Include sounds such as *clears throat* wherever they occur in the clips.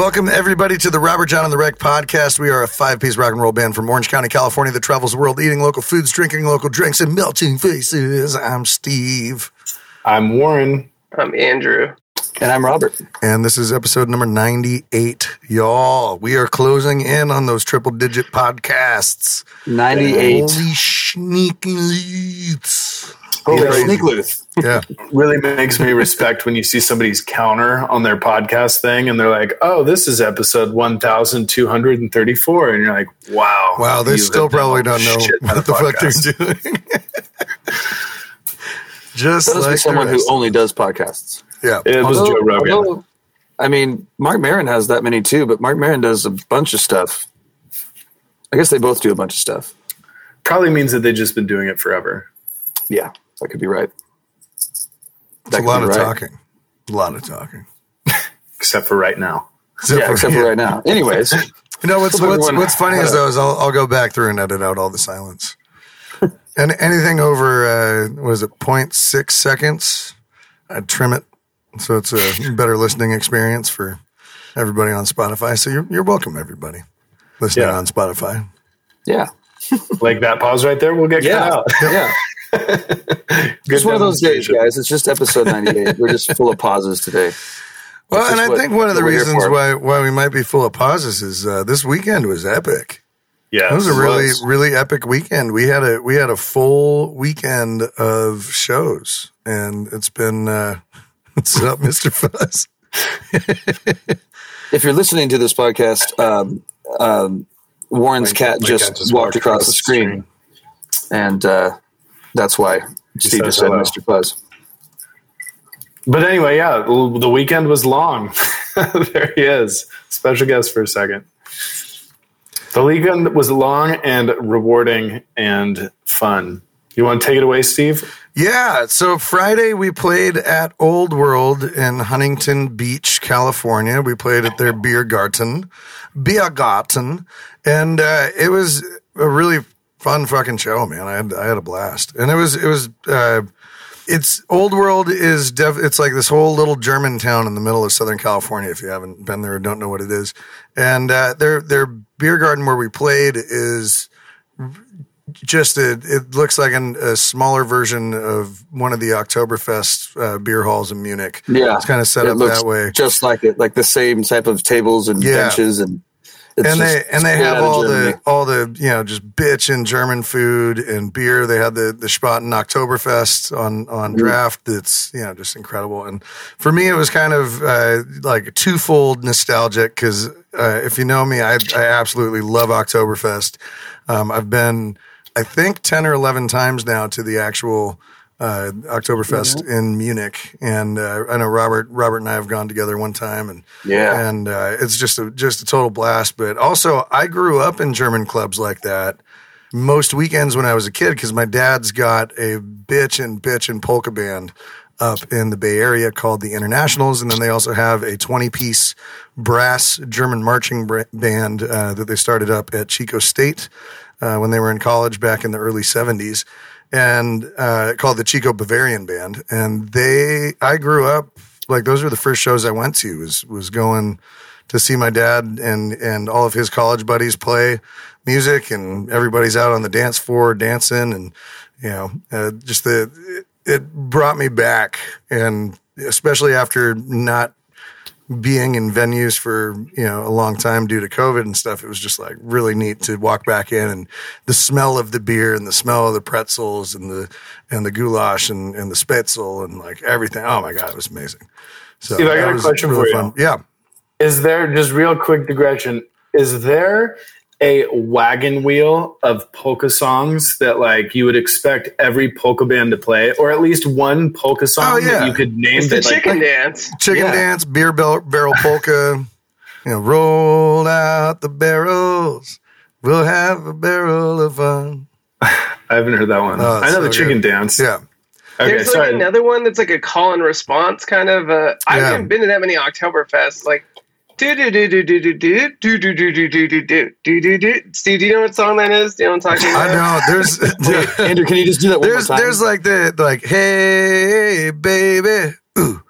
Welcome, everybody, to the Robert Jon and the Wreck podcast. We are a five piece rock and roll band from Orange County, California that travels the world eating local foods, drinking local drinks, and melting faces. I'm Steve. I'm Warren. I'm Andrew. And I'm Robert. And this is episode number 98, y'all. We are closing in on those triple digit podcasts. 98. Holy sneaky leads. Holy Crazy. sneak loose. Yeah. *laughs* Really makes me respect when you see somebody's counter on their podcast thing and they're like, oh, this is episode 1234. And you're like, wow. Wow, they still probably don't know what of the fuck they're doing. *laughs* Just That like be someone who only does podcasts. yeah. It was Joe Rogan. although, I mean, Marc Maron has that many too, but Marc Maron does a bunch of stuff. I guess they both do a bunch of stuff. Probably means that they've just been doing it forever. Yeah, that could be right. It's a lot of right. talking. A lot of talking. *laughs* Except for right now. Except yeah, for- except for right now. Anyways, *laughs* You know what's *laughs* what's, everyone what's funny had is though is I'll, I'll go back through and edit out all the silence. and anything over uh, what is it 0.6 seconds, I'd trim it so it's a better listening experience for everybody on Spotify. So you're you're welcome, everybody listening Yeah. on Spotify. yeah, Like that pause right there, we'll get yeah, cut out. yeah. *laughs* Good Just one of those days, guys. It's just episode ninety-eight. We're just full of pauses today. Well, and I what- think one of the what we're here reasons why why we might be full of pauses is uh, this weekend was epic. Yeah. It was a really was. really epic weekend. We had a we had a full weekend of shows, and it's been uh, *laughs* what's up, Mister Fuzz? *laughs* If you're listening to this podcast, um, um, Warren's My- cat my just, cat just walked across the screen, and uh, that's why Steve just said hello. Mr. Fuzz. But anyway, yeah, the weekend was long. *laughs* there he is. Special guest for a second. The weekend was long and rewarding and fun. You want to take it away, Steve? Yeah, so Friday we played at Old World in Huntington Beach, California. We played at their beer garden, Biergarten, and uh, it was a really fun fucking show, man. I had I had a blast, and it was it was. Uh, it's Old World is def- it's like this whole little German town in the middle of Southern California. If you haven't been there or don't know what it is, and uh, their their beer garden where we played is just a, it looks like an, a smaller version of one of the Oktoberfest uh, beer halls in Munich. Yeah, it's kind of set It up that way. just like it, like the same type of tables and Yeah. benches, and and they and they have all Germany. the all the you know just bitch and German food and beer. They had the the Spaten Oktoberfest on on draft. That's you know just incredible. And for me, it was kind of uh, like twofold nostalgic because uh, if you know me, I I absolutely love Oktoberfest. Um, I've been I think ten or eleven times now to the actual. Uh, Oktoberfest in Munich, and uh, I know Robert. Robert and I have gone together one time, and Yeah. and uh, it's just a just a total blast. But also, I grew up in German clubs like that most weekends when I was a kid because my dad's got a bitch and bitch and polka band up in the Bay Area called the Internationals, and then they also have a twenty piece brass German marching band uh, that they started up at Chico State uh, when they were in college back in the early seventies. And uh, called the Chico Bavarian Band, and they. I grew up like those were the first shows I went to was was going to see my dad and and all of his college buddies play music and everybody's out on the dance floor dancing and you know uh, just the it, it brought me back and especially after not being in venues for you know a long time due to covid and stuff it was just like really neat to walk back in and the smell of the beer and the smell of the pretzels and the and the goulash and, and the spitzel and like everything. Oh my god it was amazing. So Steve, I got a question for you. yeah. Is there, just real quick digression, is there a wagon wheel of polka songs that like you would expect every polka band to play, or at least one polka song Oh, yeah. that you could name It's the that like, chicken dance. chicken Yeah. dance, beer bell, barrel polka. You know, roll out the barrels. We'll have a barrel of fun. I haven't heard that one. Oh, I know so the chicken good. dance. Yeah, Okay, There's sorry. like another one that's like a call and response kind of. Uh, I haven't been to that many Oktoberfests. Like do do do do do do do do do do do do do do do do do. Steve, do you know what song that is? Do you know what I'm talking about? I know. There's *laughs* Andrew, can you just do that one there's more time? there's like the like hey baby, ooh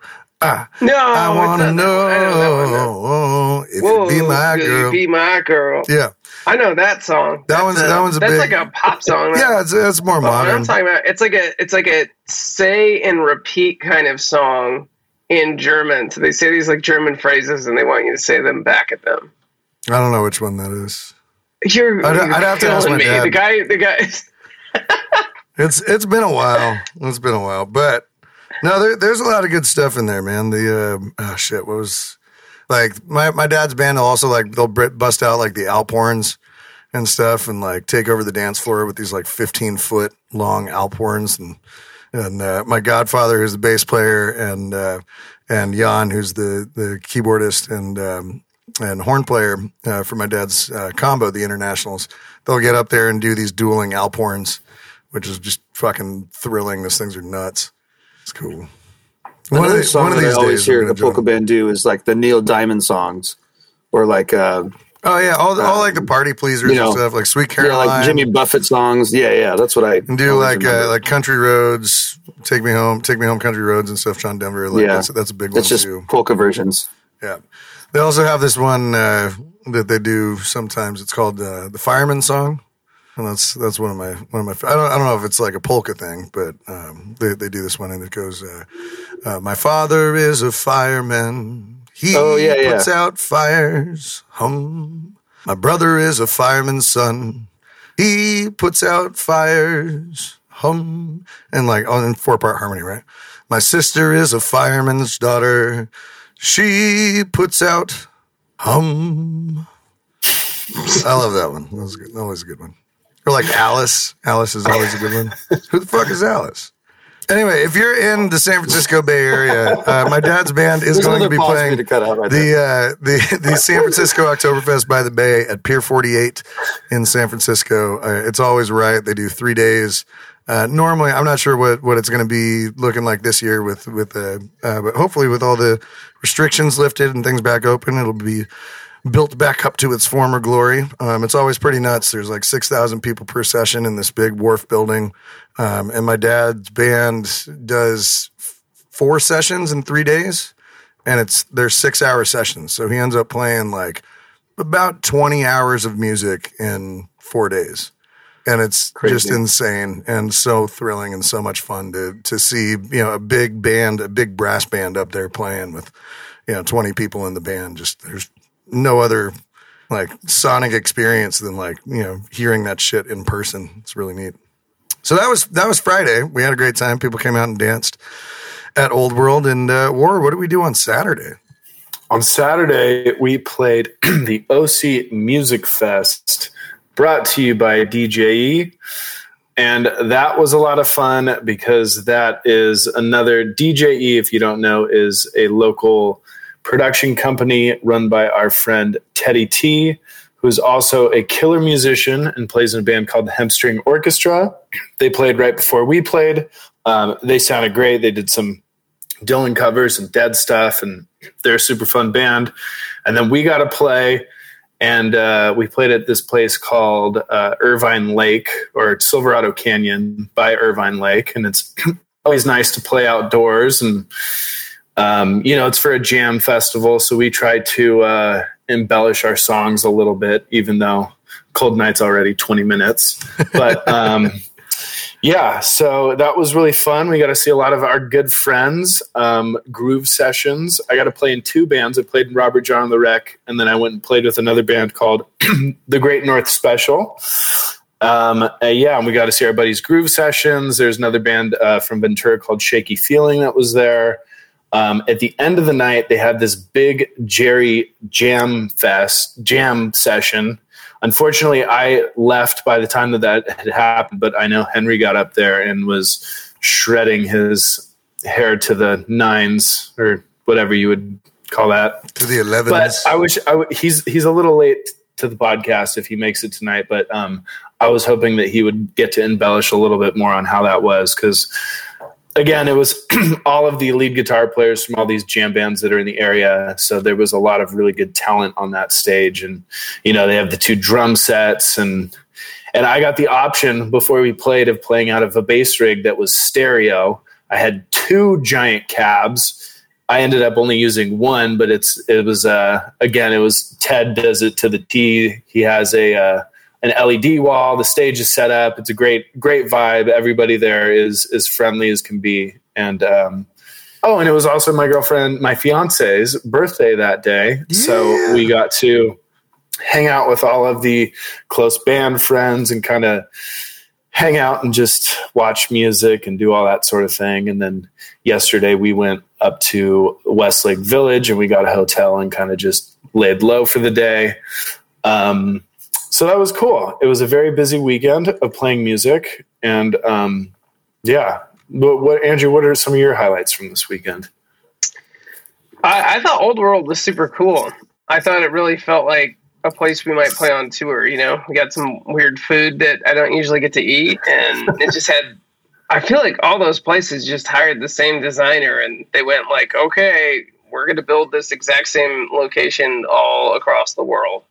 Ah, No, I want to not that one. I know that one, no. know if Whoa, you be my will you girl. Be my girl. yeah, I know that song. That That's one's- a- that one's a that's big- like a pop song. yeah, it's, it's more But what modern. I'm talking about, it's like a it's like a say and repeat kind of song in German. So they say these like German phrases, and they want you to say them back at them. I don't know which one that is. You're, I'd- you're I'd have to ask my me. dad. The guy, the guy. *laughs* It's it's been a while. It's been a while, but no, there, there's a lot of good stuff in there, man. The uh, oh shit, what was like my my dad's band will also like they'll bust out like the Alp horns and stuff, and like take over the dance floor with these like 15 foot long Alp horns, and and uh, my godfather who's the bass player, and uh, and Jan who's the the keyboardist and um, and horn player uh, for my dad's uh, combo, the Internationals. They'll get up there and do these dueling Alp horns which is just fucking thrilling. Those things are nuts. It's cool. One Another of, the, song one of that these I always days, hear the polka band do is like the Neil Diamond songs, or like uh, Oh yeah, all, all like the party pleasers you know, and stuff, like Sweet Caroline. like Jimmy Buffett songs. Yeah, yeah, that's what I and do like uh, like Country Roads, Take Me Home, Take Me Home, Country Roads and stuff. John Denver, like, Yeah. that's, that's a big one it's just too. polka versions. Yeah, they also have this one uh, that they do sometimes. It's called uh, the Fireman Song, and that's that's one of my one of my. I don't I don't know if it's like a polka thing, but um, they they do this one and it goes, uh, uh, "My father is a fireman. He Oh, yeah, yeah. puts out fires. Hum. My brother is a fireman's son. He puts out fires. Hum. And like oh, on in four part harmony, right? My sister is a fireman's daughter. She puts out hum. I love that one. That was good. Always a good one. Or like Alice. Alice is always a good one. Who the fuck is Alice? Anyway, if you're in the San Francisco Bay Area, uh, my dad's band is There's going to be pause for me playing to right the uh, the the San Francisco Oktoberfest by the Bay at Pier 48 in San Francisco. Uh, it's always right. They do three days. Uh, normally, I'm not sure what, what it's going to be looking like this year with with uh, uh, but hopefully with all the restrictions lifted and things back open, it'll be built back up to its former glory. Um, it's always pretty nuts. There's like 6,000 people per session in this big wharf building. Um, and my dad's band does f- four sessions in three days and it's, they're six hour sessions. So he ends up playing like about 20 hours of music in four days. And it's just insane and so thrilling and so much fun to, to see, you know, a big band, a big brass band up there playing with, you know, 20 people in the band. Just there's no other like sonic experience than like you know hearing that shit in person. It's really neat. So that was that was Friday. We had a great time. People came out and danced at Old World and uh, War. What did we do on Saturday? On Saturday, we played *clears throat* the OC Music Fest, brought to you by DJE. And that was a lot of fun because that is another DJE, if you don't know, is a local production company run by our friend Teddy T, who's also a killer musician and plays in a band called the Hempstring Orchestra. They played right before we played. Um, they sounded great. They did some Dylan covers and dead stuff, and they're a super fun band. And then we got to play, and uh, we played at this place called uh, Irvine Lake or Silverado Canyon by Irvine Lake, and it's *clears throat* always nice to play outdoors. And um, you know, it's for a jam festival, so we try to uh, embellish our songs a little bit, even though Cold Night's already twenty minutes, but. *laughs* Um, yeah, so that was really fun. We got to see a lot of our good friends. Um, groove sessions. I got to play in two bands. I played in Robert Jon and the Wreck, and then I went and played with another band called *clears throat* the Great North Special. Um, uh, yeah, and we got to see our buddies' groove sessions. There's another band uh, from Ventura called Shaky Feeling that was there. Um, at the end of the night, they had this big Jerry Jam Fest jam session. Unfortunately, I left by the time that that had happened, but I know Henry got up there and was shredding his hair to the nines or whatever you would call that. To the 11s. But I wish I w- he's he's a little late to the podcast if he makes it tonight. But um, I was hoping that he would get to embellish a little bit more on how that was because again, it was *clears throat* all of the lead guitar players from all these jam bands that are in the area. So there was a lot of really good talent on that stage, and you know they have the two drum sets and. And I got the option before we played of playing out of a bass rig that was stereo. I had two giant cabs I ended up only using one, but it's it was uh, again it was Ted does it to the T. He has a uh, an LED wall. The stage is set up. It's a great great vibe. Everybody there is as friendly as can be. And um, oh, and it was also my girlfriend, my fiance's birthday that day, Yeah. so we got to hang out with all of the close band friends and kind of hang out and just watch music and do all that sort of thing. And then yesterday we went up to Westlake Village and we got a hotel and kind of just laid low for the day. Um, so that was cool. It was a very busy weekend of playing music, and um, yeah. But what, Andrew? What are some of your highlights from this weekend? I, I thought Old World was super cool. I thought it really felt like a place we might play on tour. You know, we got some weird food that I don't usually get to eat, and it just had. I feel like all those places just hired the same designer, and they went like, "Okay, we're going to build this exact same location all across the world."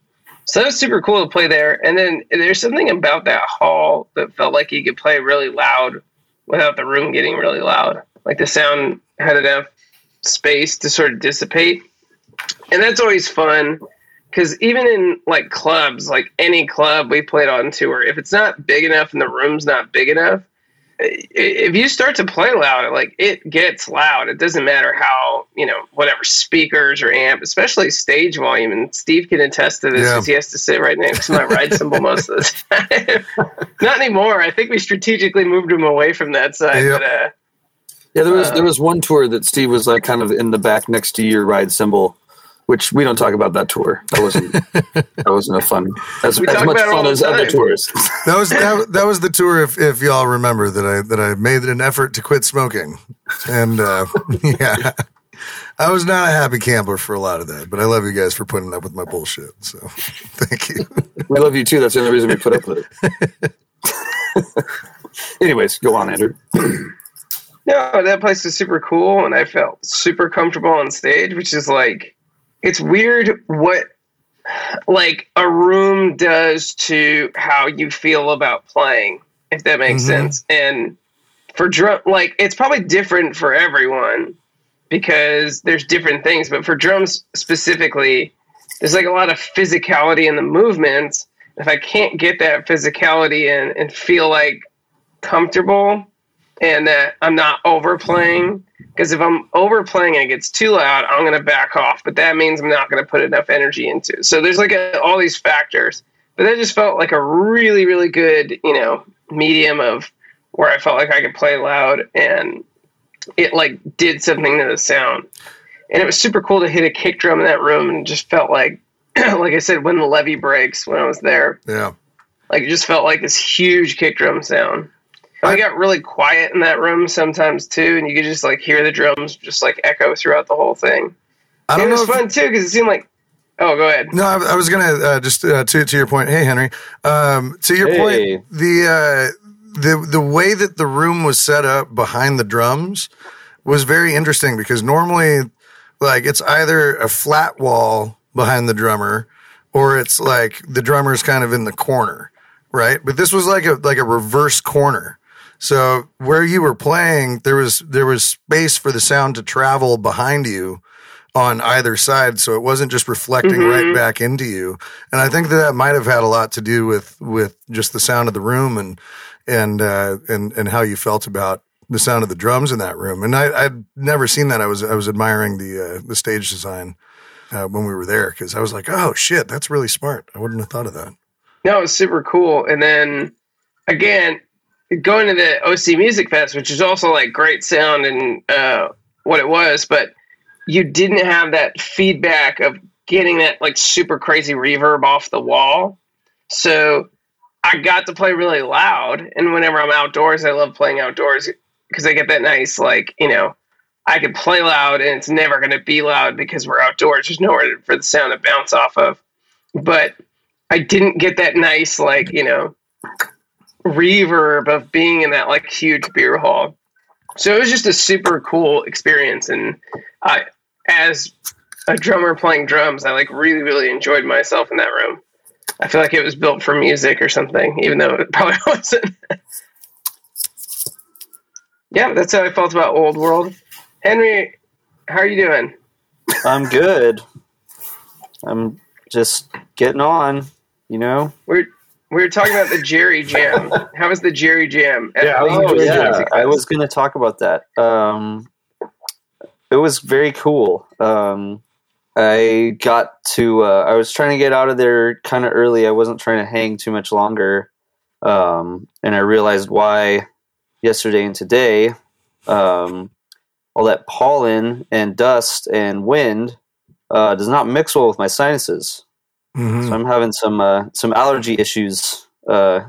So it was super cool to play there. And then there's something about that hall that felt like you could play really loud without the room getting really loud. Like the sound had enough space to sort of dissipate. And that's always fun because even in like clubs, like any club we played on tour, if it's not big enough and the room's not big enough, if you start to play loud, like it gets loud. It doesn't matter how, you know, whatever speakers or amp, especially stage volume. And Steve can attest to this Yeah. because he has to sit right next to my ride cymbal most of the *laughs* time. *laughs* not anymore. I think we strategically moved him away from that side. Yep. But, uh, Yeah, there was Uh, there was one tour that Steve was like kind of in the back next to your ride symbol, which we don't talk about that tour. That wasn't *laughs* that wasn't a fun as, as much about it all fun the as other tours. *laughs* That was that, that was the tour. If, if y'all remember that I that I made an effort to quit smoking, and uh, *laughs* yeah, I was not a happy camper for a lot of that. But I love you guys for putting up with my bullshit. So thank you. we love you too. That's the only reason we put up with it. Anyways, go on, Andrew. *clears throat* No, that place is super cool, and I felt super comfortable on stage, which is like, it's weird what like a room does to how you feel about playing, if that makes Mhm. sense. And for drum, like it's probably different for everyone because there's different things, but for drums specifically, there's like a lot of physicality in the movements. If I can't get that physicality in and feel like comfortable and that I'm not overplaying. Because if I'm overplaying and it gets too loud, I'm going to back off. But that means I'm not going to put enough energy into. it. So there's like a, all these factors. But that just felt like a really, really good, you know, medium of where I felt like I could play loud and it like did something to the sound. And it was super cool to hit a kick drum in that room and just felt like, *clears throat* like I said, when the levee breaks when I was there, Yeah, like it just felt like this huge kick drum sound. And I got really quiet in that room sometimes too, and you could just like hear the drums just like echo throughout the whole thing. I it don't was know. If, fun too because it seemed like. Oh, go ahead. no, I, I was gonna uh, just uh, to to your point. Hey, Henry. Um, to your Hey. point, the uh, the the way that the room was set up behind the drums was very interesting because normally, like, it's either a flat wall behind the drummer, or it's like the drummer's kind of in the corner, right? But this was like a like a reverse corner. So where you were playing, there was there was space for the sound to travel behind you on either side, so it wasn't just reflecting Mhm. right back into you. And I think that that might have had a lot to do with with just the sound of the room and and uh, and and how you felt about the sound of the drums in that room. And I, I'd never seen that. I was I was admiring the uh, the stage design uh, when we were there because I was like, oh shit, that's really smart. I wouldn't have thought of that. No, it was super cool. And then again, going to the OC Music Fest, which is also like great sound and uh, what it was, but you didn't have that feedback of getting that like super crazy reverb off the wall. So I got to play really loud. And whenever I'm outdoors, I love playing outdoors because I get that nice, like, you know, I can play loud and it's never going to be loud because we're outdoors. There's nowhere for the sound to bounce off of. But I didn't get that nice, like, you know, reverb of being in that like huge beer hall. So it was just a super cool experience. And I, as a drummer playing drums, I like really, really enjoyed myself in that room. I feel like it was built for music or something, even though it *laughs* probably wasn't. yeah, that's how I felt about Old World. Henry, How are you doing? I'm good. I'm just getting on, you know. We're we were talking about the Jerry *laughs* Jam. How was the Jerry Jam? Yeah, I was Lincoln yeah, I was going to talk about that. Um, it was very cool. Um, I got to. Uh, I was trying to get out of there kind of early. I wasn't trying to hang too much longer, um, and I realized why yesterday and today. Um, all that pollen and dust and wind uh, does not mix well with my sinuses. Mhm. So I'm having some uh, some allergy issues uh,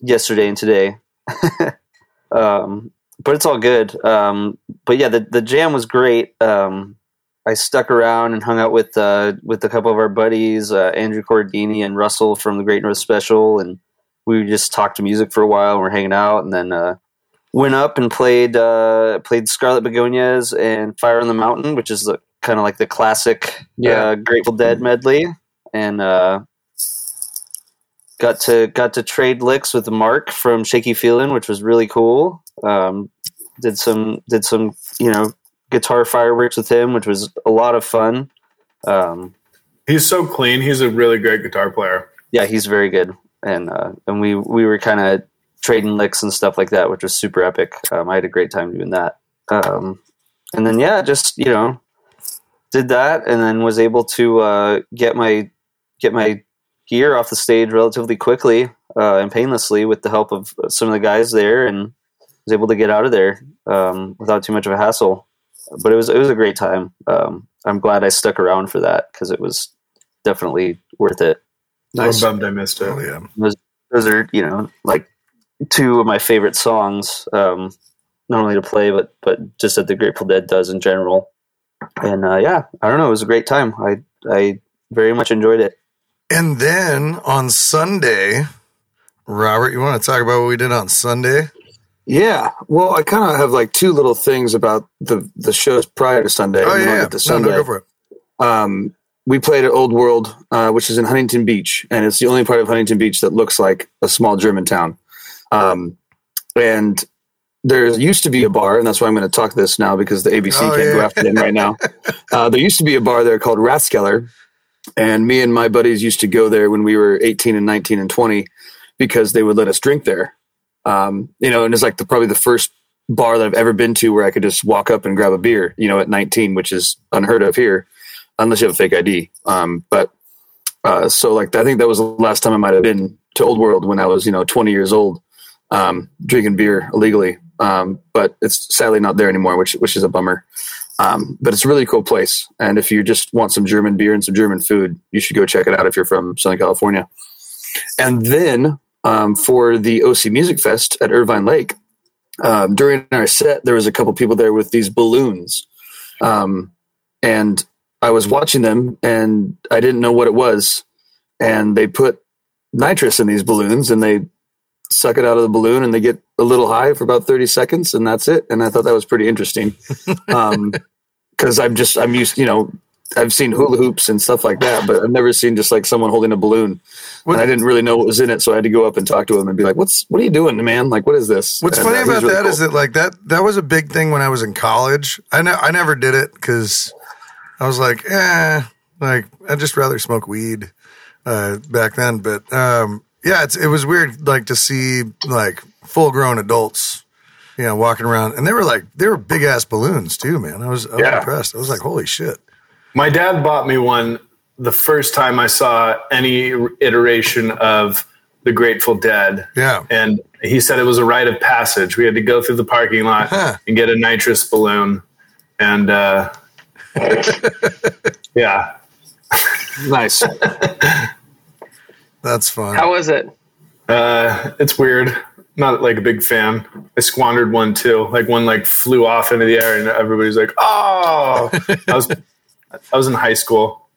yesterday and today. *laughs* um, but it's all good. Um, but yeah, the the jam was great. Um, I stuck around and hung out with uh, with a couple of our buddies, uh, Andrew Cordini and Russell from the Great North Special, and we just talked to music for a while. and We're hanging out, and then uh, went up and played uh, played Scarlet Begonias and Fire on the Mountain, which is kind of like the classic Yeah. uh, Grateful Dead medley, and uh, got to got to trade licks with Mark from Shaky Feeling, which was really cool. Um, did some did some you know guitar fireworks with him, which was a lot of fun. Um, He's so clean. He's a really great guitar player. yeah, he's very good, and uh, and we we were kind of trading licks and stuff like that, which was super epic. Um, I had a great time doing that. Um, and then yeah, just you know, did that, and then was able to uh, get my get my gear off the stage relatively quickly uh, and painlessly with the help of some of the guys there, and was able to get out of there um, without too much of a hassle. But it was it was a great time. Um, I'm glad I stuck around for that because it was definitely worth it. Nice. I'm bummed I missed it. Oh yeah. those are you know like two of my favorite songs um not only to play but but just that the grateful dead does in general and uh yeah i don't know it was a great time i i very much enjoyed it And then on Sunday, Robert, you want to talk about what we did on Sunday? Yeah. Well, I kind of have like two little things about the the shows prior to Sunday. Oh and then I'll yeah, to no, Sunday. no, go for it. um, we played at Old World, uh, which is in Huntington Beach, and it's the only part of Huntington Beach that looks like a small German town. Um, and there used to be a bar, and that's why I'm going to talk this now because the ABC Oh, can't go after them right now. *laughs* Uh, there used to be a bar there called Rathskeller, and me and my buddies used to go there when we were 18 and 19 and 20 because they would let us drink there. Um, you know, and it's like the, probably the first bar that I've ever been to where I could just walk up and grab a beer, you know, at 19, which is unheard of here unless you have a fake ID. Um, but uh, so like I think that was the last time I might have been to Old World when I was you know 20 years old, um, drinking beer illegally. Um, but it's sadly not there anymore, which which is a bummer. Um, but it's a really cool place, and if you just want some German beer and some German food, you should go check it out if you're from Southern California. And then um, for the OC Music Fest at Irvine Lake, um, during our set, there was a couple people there with these balloons, um, and I was watching them and I didn't know what it was. And they put nitrous in these balloons and they suck it out of the balloon and they get a little high for about 30 seconds and that's it. And I thought that was pretty interesting. *laughs* Um, cause I'm just, I'm used, you know, I've seen hula hoops and stuff like that, but I've never seen just like someone holding a balloon. What- and I didn't really know what was in it. So I had to go up and talk to him and be like, what's, what are you doing, man? Like, what is this? What's And, funny uh, about really that cool. is that like that that was a big thing when I was in college. I ne- I never did it because I was like, eh, like I'd just rather smoke weed uh, back then. But um, yeah, it's, it was weird like to see like full grown adults, you know, walking around, and they were like they were big ass balloons too, man. I was, I was Yeah. impressed. I was like, holy shit. My dad bought me one the first time I saw any iteration of the Grateful Dead. Yeah. And he said it was a rite of passage. We had to go through the parking lot Huh. and get a nitrous balloon. And uh, *laughs* yeah, nice. *laughs* That's fun. How was it? uh, it's weird. Not like a big fan. I squandered one too. Like one like flew off into the air and everybody's like, "Oh!" I was I was in high school.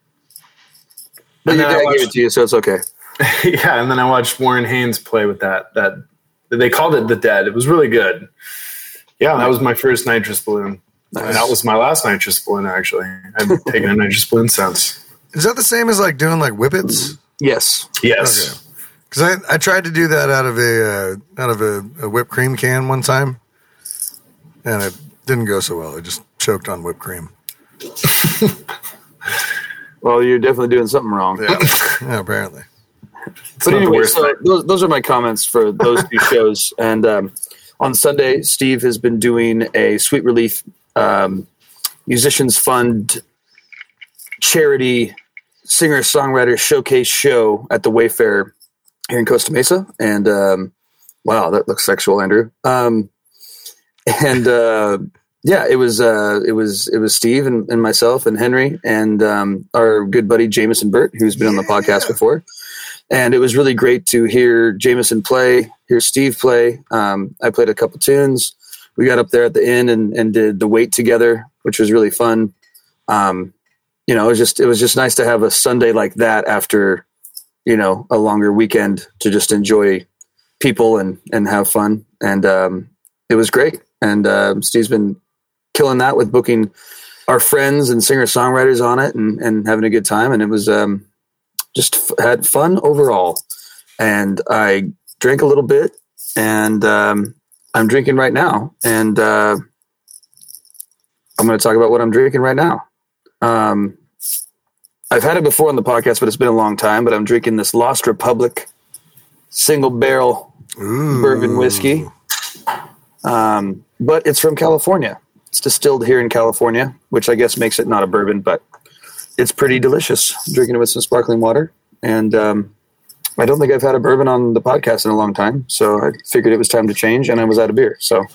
But And your then I gave it to you, so it's okay. *laughs* yeah, and then I watched Warren Haynes play with that. That they called it the Dead. It was really good. Yeah, that was my first nitrous balloon. And that was my last nitrous balloon. Actually, I've taken a nitrous balloon since. Is that the same as like doing like whippets? Yes. Yes. Okay. Because I, I tried to do that out of a uh, out of a, a whipped cream can one time, and it didn't go so well. I just choked on whipped cream. *laughs* Well, you're definitely doing something wrong. Yeah, yeah apparently. It's But anyway, so those, those are my comments for those two *laughs* shows. And um, on Sunday, Steve has been doing a Sweet Relief um, Musicians Fund charity singer songwriter showcase show at the Wayfair here in Costa Mesa. And um, wow, that looks sexual, Andrew. Um, and uh, yeah, it was uh, it was it was Steve and, and myself and Henry and um, our good buddy Jameson Burt, who's been on the podcast before and it was really great to hear Jameson play, hear Steve play. Um, I played a couple tunes. We got up there at the end and, and did the Weight together, which was really fun. Um, you know, it was just it was just nice to have a Sunday like that after you know a longer weekend to just enjoy people and and have fun. And um, it was great. And um Steve's been killing that with booking our friends and singer songwriters on it and and having a good time. And it was um, just f- had fun overall. And I drank a little bit, and um, I'm drinking right now. And uh, I'm going to talk about what I'm drinking right now. Um, I've had it before on the podcast, but it's been a long time. But I'm drinking this Lost Republic single barrel Ooh. bourbon whiskey. Um, but it's from California. It's distilled here in California, which I guess makes it not a bourbon, but it's pretty delicious. I'm drinking it with some sparkling water, and um, I don't think I've had a bourbon on the podcast in a long time, so I figured it was time to change, and I was out of beer. So,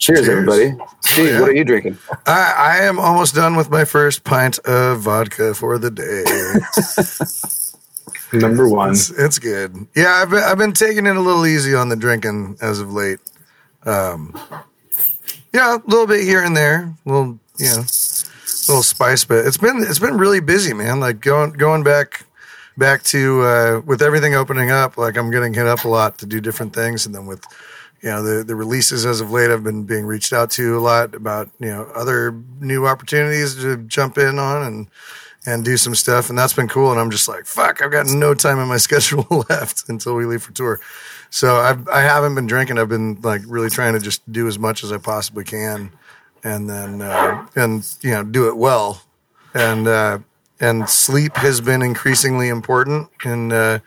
cheers, Cheers. everybody. Steve, yeah. what are you drinking? I, I am almost done with my first pint of vodka for the day. *laughs* Number one. It's, it's good. Yeah, I've been, I've been taking it a little easy on the drinking as of late. Um, yeah, a little bit here and there, a little you know, a little spice, but it's been it's been really busy, man. Like going going back back to uh, with everything opening up, like I'm getting hit up a lot to do different things, and then with you know the the releases as of late, I've been being reached out to a lot about you know other new opportunities to jump in on and and do some stuff, and that's been cool. And I'm just like, fuck, I've got no time in my *laughs* schedule *laughs* left until we leave for tour. So I've I haven't been drinking. I've been like really trying to just do as much as I possibly can, and then uh, and you know do it well, and uh, and sleep has been increasingly important in uh,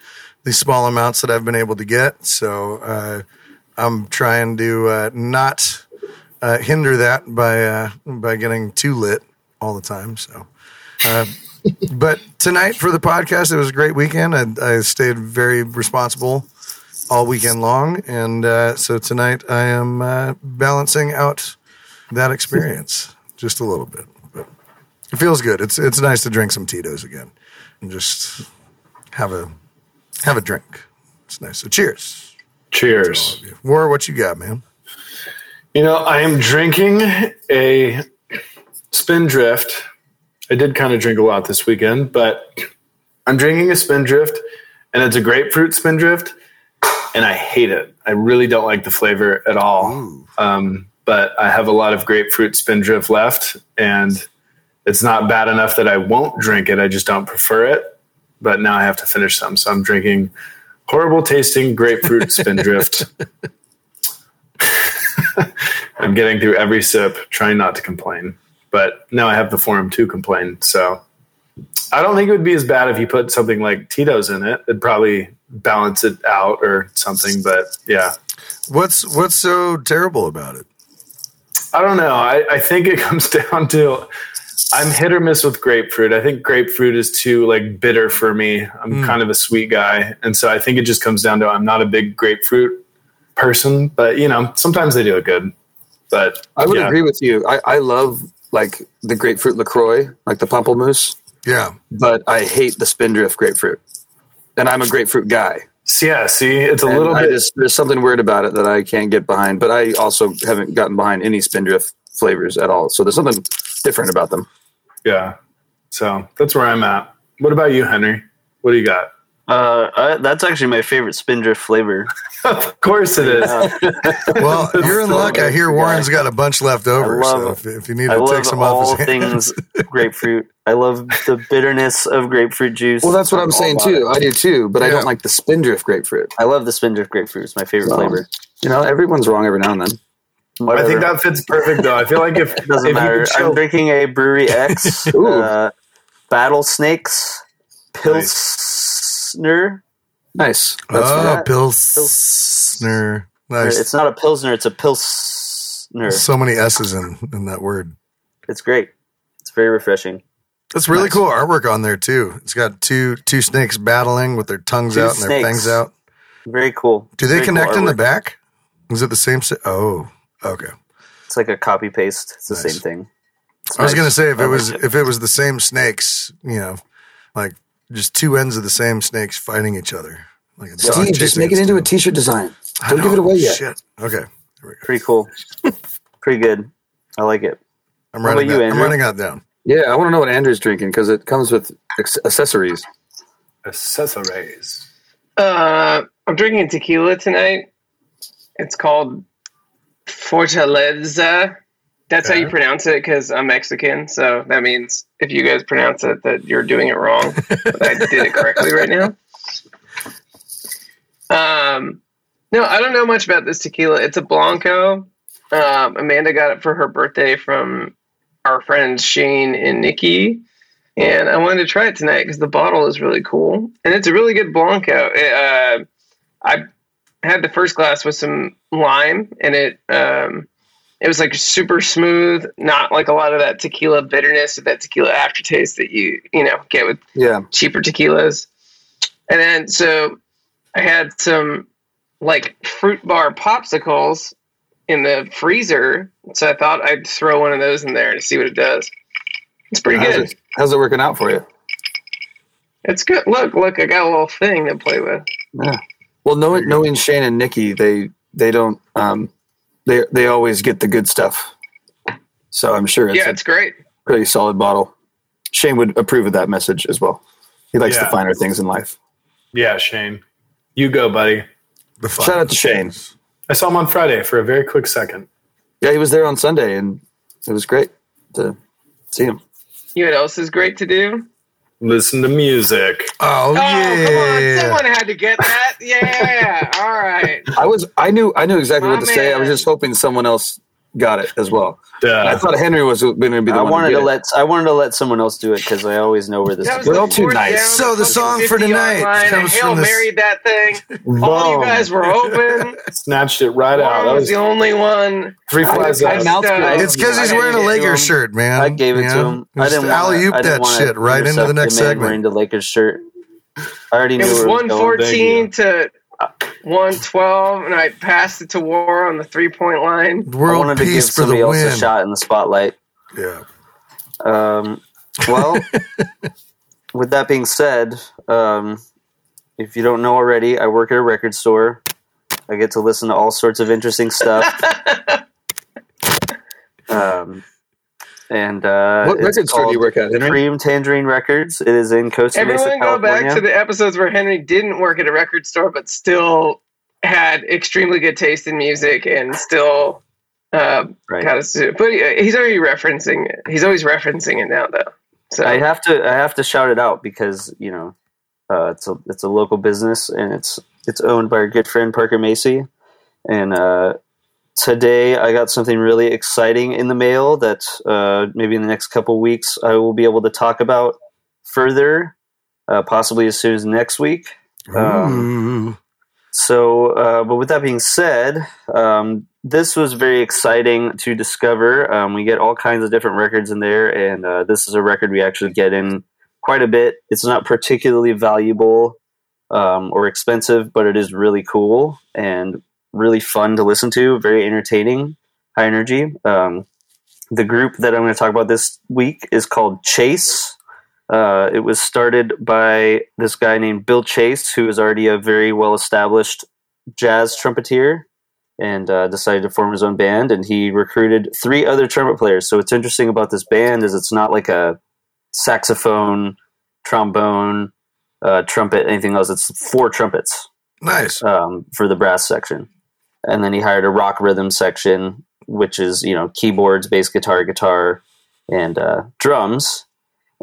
the small amounts that I've been able to get. So uh, I'm trying to uh, not uh, hinder that by uh, by getting too lit all the time. So. Uh, but tonight for the podcast, it was a great weekend. I, I stayed very responsible all weekend long, and uh, so tonight I am uh, balancing out that experience just a little bit. But it feels good. It's it's nice to drink some Tito's again and just have a have a drink. It's nice. So cheers, Cheers. War. What you got, man? You know, I am drinking a Spindrift. I did kind of drink a lot this weekend, but I'm drinking a Spindrift, and it's a grapefruit Spindrift, and I hate it. I really don't like the flavor at all. Um, but I have a lot of grapefruit Spindrift left, and it's not bad enough that I won't drink it. I just don't prefer it. But now I have to finish some, so I'm drinking horrible tasting grapefruit *laughs* Spindrift. I'm getting through every sip, trying not to complain. But now I have the forum to complain. So I don't think it would be as bad if you put something like Tito's in it. It'd probably balance it out or something. But yeah, What's what's so terrible about it? I don't know. I, I think it comes *laughs* down to I'm hit or miss with grapefruit. I think grapefruit is too like bitter for me. I'm hmm. kind of a sweet guy, and so I think it just comes down to I'm not a big grapefruit person. But you know, sometimes they do it good. But I would yeah. agree with you. I, I love like the grapefruit Lacroix, like the pamplemousse, Yeah, but I hate the Spindrift grapefruit, and I'm a grapefruit guy. Yeah, see, it's a And little I bit. just there's something weird about it that I can't get behind. But I also haven't gotten behind any Spindrift flavors at all. So there's something different about them. yeah. So that's where I'm at. What about you, Henry? What do you got? Uh, I, that's actually my favorite Spindrift flavor. *laughs* of course it is. *laughs* Well, you're in luck. I hear Warren's got a bunch left over. I so love- if, if you need I to take some off all his hands, things *laughs* grapefruit. I love the bitterness of grapefruit juice. Well, that's what I'm all saying too. I do too, but I don't like the Spindrift grapefruit. I love the Spindrift grapefruit. It's my favorite Well, flavor. You know, everyone's wrong every now and then. I think that fits perfect though. I feel like if It *laughs* doesn't if matter. could chill- I'm drinking a Brewery X *laughs* Ooh. uh, Battle Snakes Pilsner. Nice. That's oh, that. Pilsner. Nice. It's not a Pilsner, it's a Pilsner. so many S's in, in that word. It's great. It's very refreshing. That's really Nice. cool artwork on there too. It's got two two snakes battling with their tongues Two out and their fangs out. Very cool. Do they Very cool connect in the back? Is it the same? Si- oh, okay. It's like a copy paste. It's the Nice. same thing. It's I was nice. gonna say if it was if it was the same snakes, you know, like just two ends of the same snakes fighting each other. Like a dog Steve, just make it into a tail. t-shirt design. Don't give it away yet. Shit. Okay. Here we go. pretty cool. *laughs* pretty good. I like it. I'm What writing about you. I'm Andrew? writing that down. Yeah, I want to know what Andrew's drinking because it comes with accessories. accessories. Uh, I'm drinking tequila tonight. It's called Fortaleza. That's how you pronounce it because I'm Mexican. So that means if you guys pronounce it, that you're doing it wrong. but I did it correctly right now. Um, no, I don't know much about this tequila. It's a Blanco. Um, Amanda got it for her birthday from our friends Shane and Nikki. And I wanted to try it tonight because the bottle is really cool. And it's a really good Blanco. It, uh, I had the first glass with some lime, and it um, it was like super smooth, not like a lot of that tequila bitterness or that tequila aftertaste that you you know get with Yeah. cheaper tequilas. And then so I had some like fruit bar popsicles in the freezer. So I thought I'd throw one of those in there to see what it does. It's pretty How's good. it, how's it working out for you? It's good. Look, look, I got a little thing to play with. Yeah. Well, knowing knowing Shane and Nikki, they they don't um they they always get the good stuff. So I'm sure it's yeah, a it's great. pretty solid bottle. Shane would approve of that message as well. He likes the finer things in life. Yeah, Shane. You go, buddy. The Shout out to Shane. I saw him on Friday for a very quick second. Yeah, he was there on Sunday, and it was great to see him. You know what else is great to do? Listen to music. Oh, Oh, yeah. come on. Someone had to get that. Yeah. *laughs* All right. I was I knew I knew exactly My what to say. I was just hoping someone else got it as well. I thought Henry was going to be the I one. wanted to, to get it. let I wanted to let someone else do it because I always know where this That is was We're the too fourth nice. down, So the song for 50 tonight yard line, comes and from Hail this- married that thing. All you Boom. guys were open. *laughs* Snatched it right out. Warren That was was the only one. three flies I out. mouth- It's because he's I wearing a gave it to Lakers him. shirt, man. I gave it You to know? him. I Just didn't wanna- alley-oop I didn't that wanna shit right into the next segment. Wearing the Lakers shirt. I already knew It was where one going. fourteen to one twelve, and I passed it to War on the three point line. I World wanted to give the somebody else win. a shot in the spotlight. Yeah. Um, well, *laughs* with that being said, um, if you don't know already, I work at a record store. I get to listen to all sorts of interesting stuff. *laughs* um, and uh, What it's record store do you work at, Henry? Cream Tangerine Records. It is in Costa Mesa, California. Everyone go back to the episodes where Henry didn't work at a record store, but still had extremely good taste in music and still uh, Right. got us. To, but he's already referencing it. He's always referencing it now, though. So I have to I have to shout it out because you know uh, it's a it's a local business and it's it's owned by our good friend Parker Macy. And uh, today I got something really exciting in the mail that uh, maybe in the next couple weeks I will be able to talk about further, uh, possibly as soon as next week. Um, So, uh, but with that being said, um, this was very exciting to discover. Um, we get all kinds of different records in there, and uh, this is a record we actually get in quite a bit. It's not particularly valuable um, or expensive, but it is really cool and really fun to listen to, very entertaining, high energy. Um, the group that I'm going to talk about this week is called Chase. Uh, it was started by this guy named Bill Chase, who is already a very well established jazz trumpeter and uh, decided to form his own band. And he recruited three other trumpet players. So what's interesting about this band is it's not like a saxophone, trombone, uh, trumpet, anything else. It's four trumpets Nice. um, for the brass section, and then he hired a rock rhythm section, which is you know keyboards, bass guitar, guitar, and uh, drums,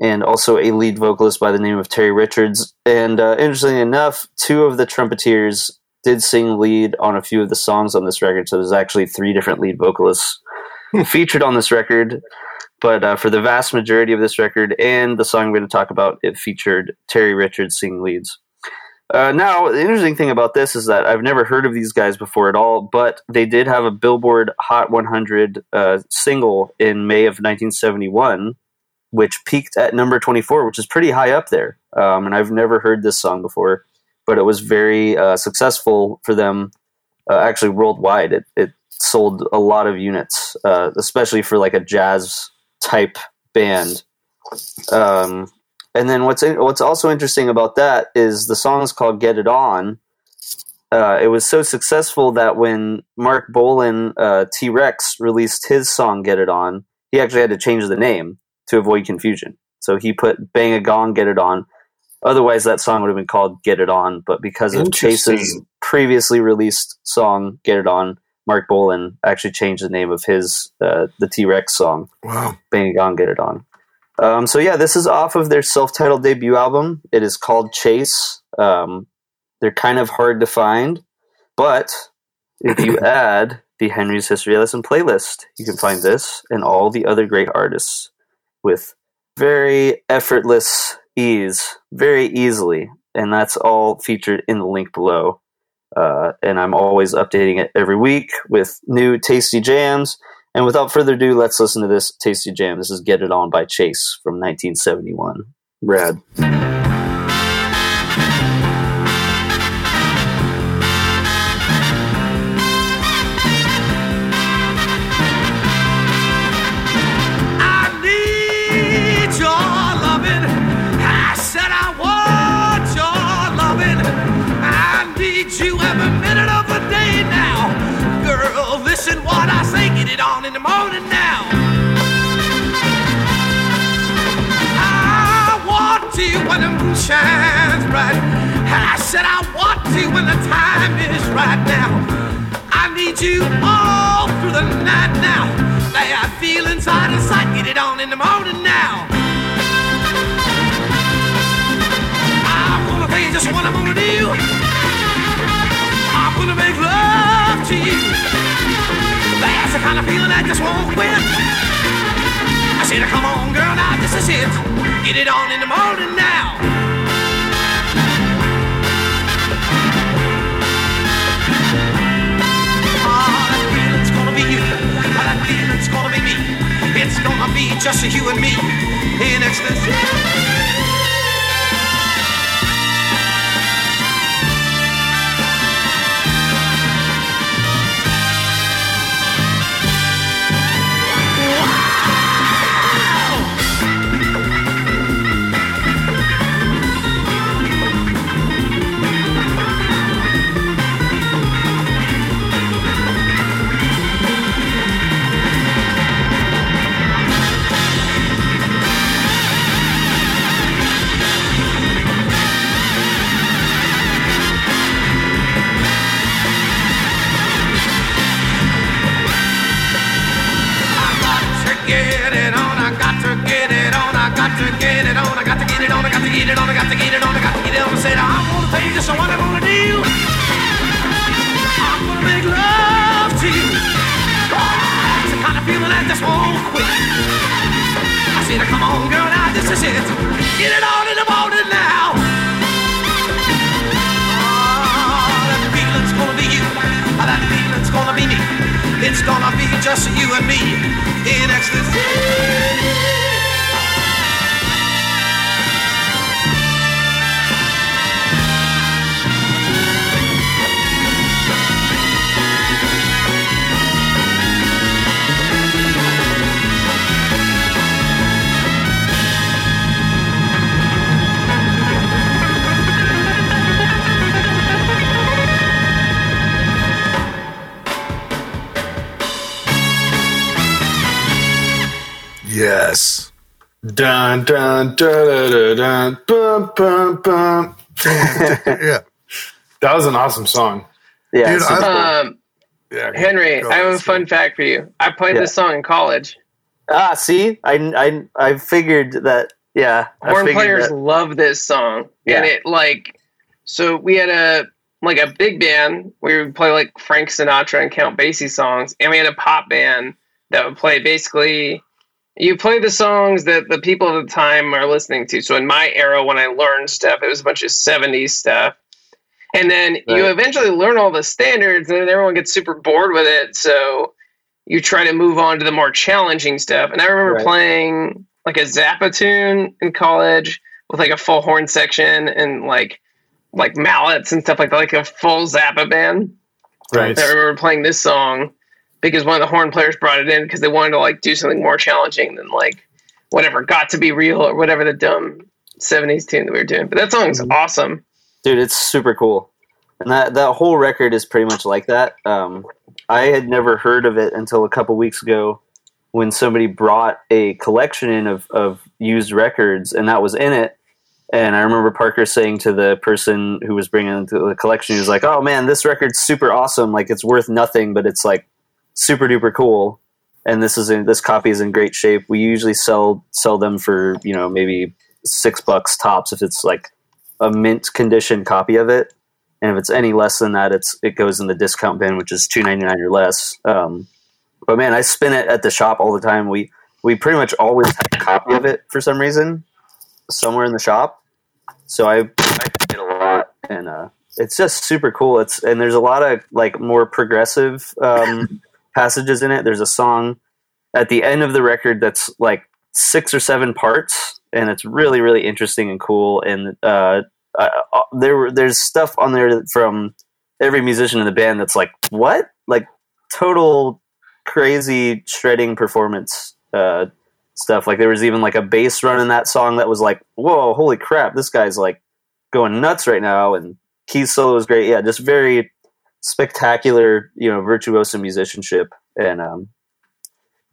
and also a lead vocalist by the name of Terry Richards. And uh, interestingly enough, two of the trumpeters did sing lead on a few of the songs on this record. So there's actually three different lead vocalists featured on this record. But uh, for the vast majority of this record and the song we're going to talk about, it featured Terry Richards singing leads. Uh, now, the interesting thing about this is that I've never heard of these guys before at all, but they did have a Billboard Hot 100 uh, single in May of 1971, which peaked at number 24, which is pretty high up there. Um, and I've never heard this song before, but it was very uh, successful for them, uh, actually worldwide. It, it sold a lot of units, uh, especially for like a jazz type band. Um, and then what's what's also interesting about that is the song is called "Get It On." Uh, it was so successful that when Marc Bolan uh, T Rex released his song "Get It On," he actually had to change the name to avoid confusion. So he put "Bang a Gong, Get It On." Otherwise, that song would have been called "Get It On." But because of Chase's previously released song "Get It On," Marc Bolan actually changed the name of his uh, the T Rex song Wow. Bang a Gong, Get It On. Um, so yeah, this is off of their self-titled debut album. It is called Chase. Um, they're kind of hard to find, but if you *laughs* add the Henry's History Lesson playlist, you can find this and all the other great artists with very effortless ease, very easily, and that's all featured in the link below. Uh, and I'm always updating it every week with new tasty jams. And without further ado, let's listen to this tasty jam. This is Get It On by Chase from 1971. Rad. Get it on in the morning now. I want you when the moon shines bright. I said I want you when the time is right now. I need you all through the night now. That feelings out of sight. Get it on in the morning now. I wanna tell you just what I'm gonna do. I'm gonna make love to you. That's the kind of feeling I just won't quit. I said, come on, girl, now this is it. Get it on in the morning now. Ah, that feeling's gonna be you. That feeling's gonna be me. It's gonna be just you and me in ecstasy. I'm you just what I'm gonna do. I'm gonna make love to you. That's the kind of feeling that just won't quit. I said, come on, girl, now this is it. Get it on in the morning now. Ah, that feeling's gonna be you. Ah, that feeling's gonna be me. It's gonna be just you and me in ecstasy. Dun dun dun dun dun bum bum bum. *laughs* yeah. That was an awesome song. Yeah, Dude, super I- cool. Um, Yeah. Henry, Go I have a on, fun fact for you. I played Yeah. this song in college. ah, see, I, I, I figured that. Yeah, Horn players that- love this song, and it like. So we had a like a big band. We would play like Frank Sinatra and Count Basie songs, and we had a pop band that would play basically. You play the songs that the people of the time are listening to. So in my era, when I learned stuff, it was a bunch of '70s stuff, and then you eventually learn all the standards, and then everyone gets super bored with it. So you try to move on to the more challenging stuff. And I remember Right. playing like a Zappa tune in college with like a full horn section and like like mallets and stuff like that, like a full Zappa band. Right. I remember playing this song because one of the horn players brought it in because they wanted to like do something more challenging than like whatever got to be real or whatever the dumb 70s tune that we were doing. But that song's awesome. dude it's super cool. And that that whole record is pretty much like that. Um, i had never heard of it until a couple weeks ago when somebody brought a collection in of, of used records and that was in it. And i remember parker saying to the person who was bringing the collection he was like oh man this record's super awesome. Like it's worth nothing but it's like super duper cool and this is in this copy is in great shape we usually sell sell them for you know maybe six bucks tops if it's like a mint condition copy of it, and if it's any less than that, it's it goes in the discount bin, which is two ninety nine or less. Um, but man, I spin it at the shop all the time. We we pretty much always have a copy of it for some reason somewhere in the shop. So I I it a lot, and uh, it's just super cool. It's and there's a lot of like more progressive um, passages in it. There's a song at the end of the record that's like six or seven parts, and it's really really interesting and cool. And uh, uh, there were there's stuff on there from every musician in the band that's like what like total crazy shredding performance uh, stuff. Like there was even like a bass run in that song that was like whoa holy crap this guy's like going nuts right now and keys solo was great. Yeah, just very spectacular you know virtuoso musicianship and um,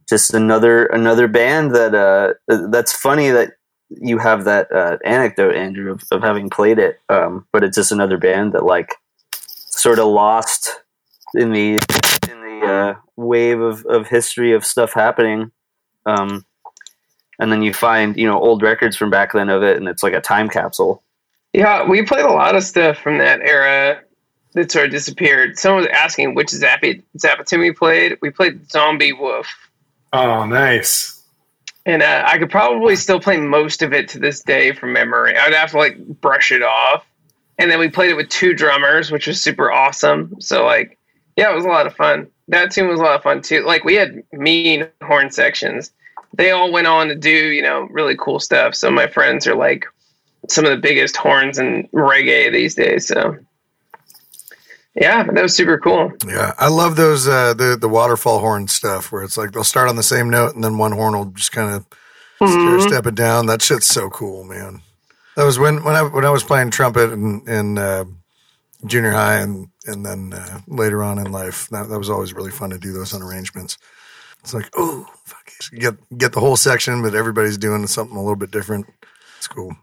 just another another band that uh, that's funny that you have that uh, anecdote, Andrew, of, of having played it. Um, but it's just another band that like sort of lost in the in the uh, wave of, of history of stuff happening. Um, and then you find you know old records from back then of it, and it's like a time capsule. Yeah, we played a lot of stuff from that era that sort of disappeared. Someone was asking which Zappa tune played. We played Zomby Woof. Oh, nice. And uh, I could probably still play most of it to this day from memory. I'd have to like brush it off. And then we played it with two drummers, which was super awesome. So like, yeah, it was a lot of fun. That tune was a lot of fun too. Like we had mean horn sections. They all went on to do, you know, really cool stuff. So my friends are like some of the biggest horns in reggae these days. So yeah, that was super cool. Yeah, I love those uh, the the waterfall horn stuff where it's like they'll start on the same note and then one horn will just kind of Mhm. step it down. That shit's so cool, man. That was when when I when I was playing trumpet in, in uh, junior high and and then uh, later on in life. That that was always really fun to do those on arrangements. It's like oh fuck, you get get the whole section, but everybody's doing something a little bit different. It's cool.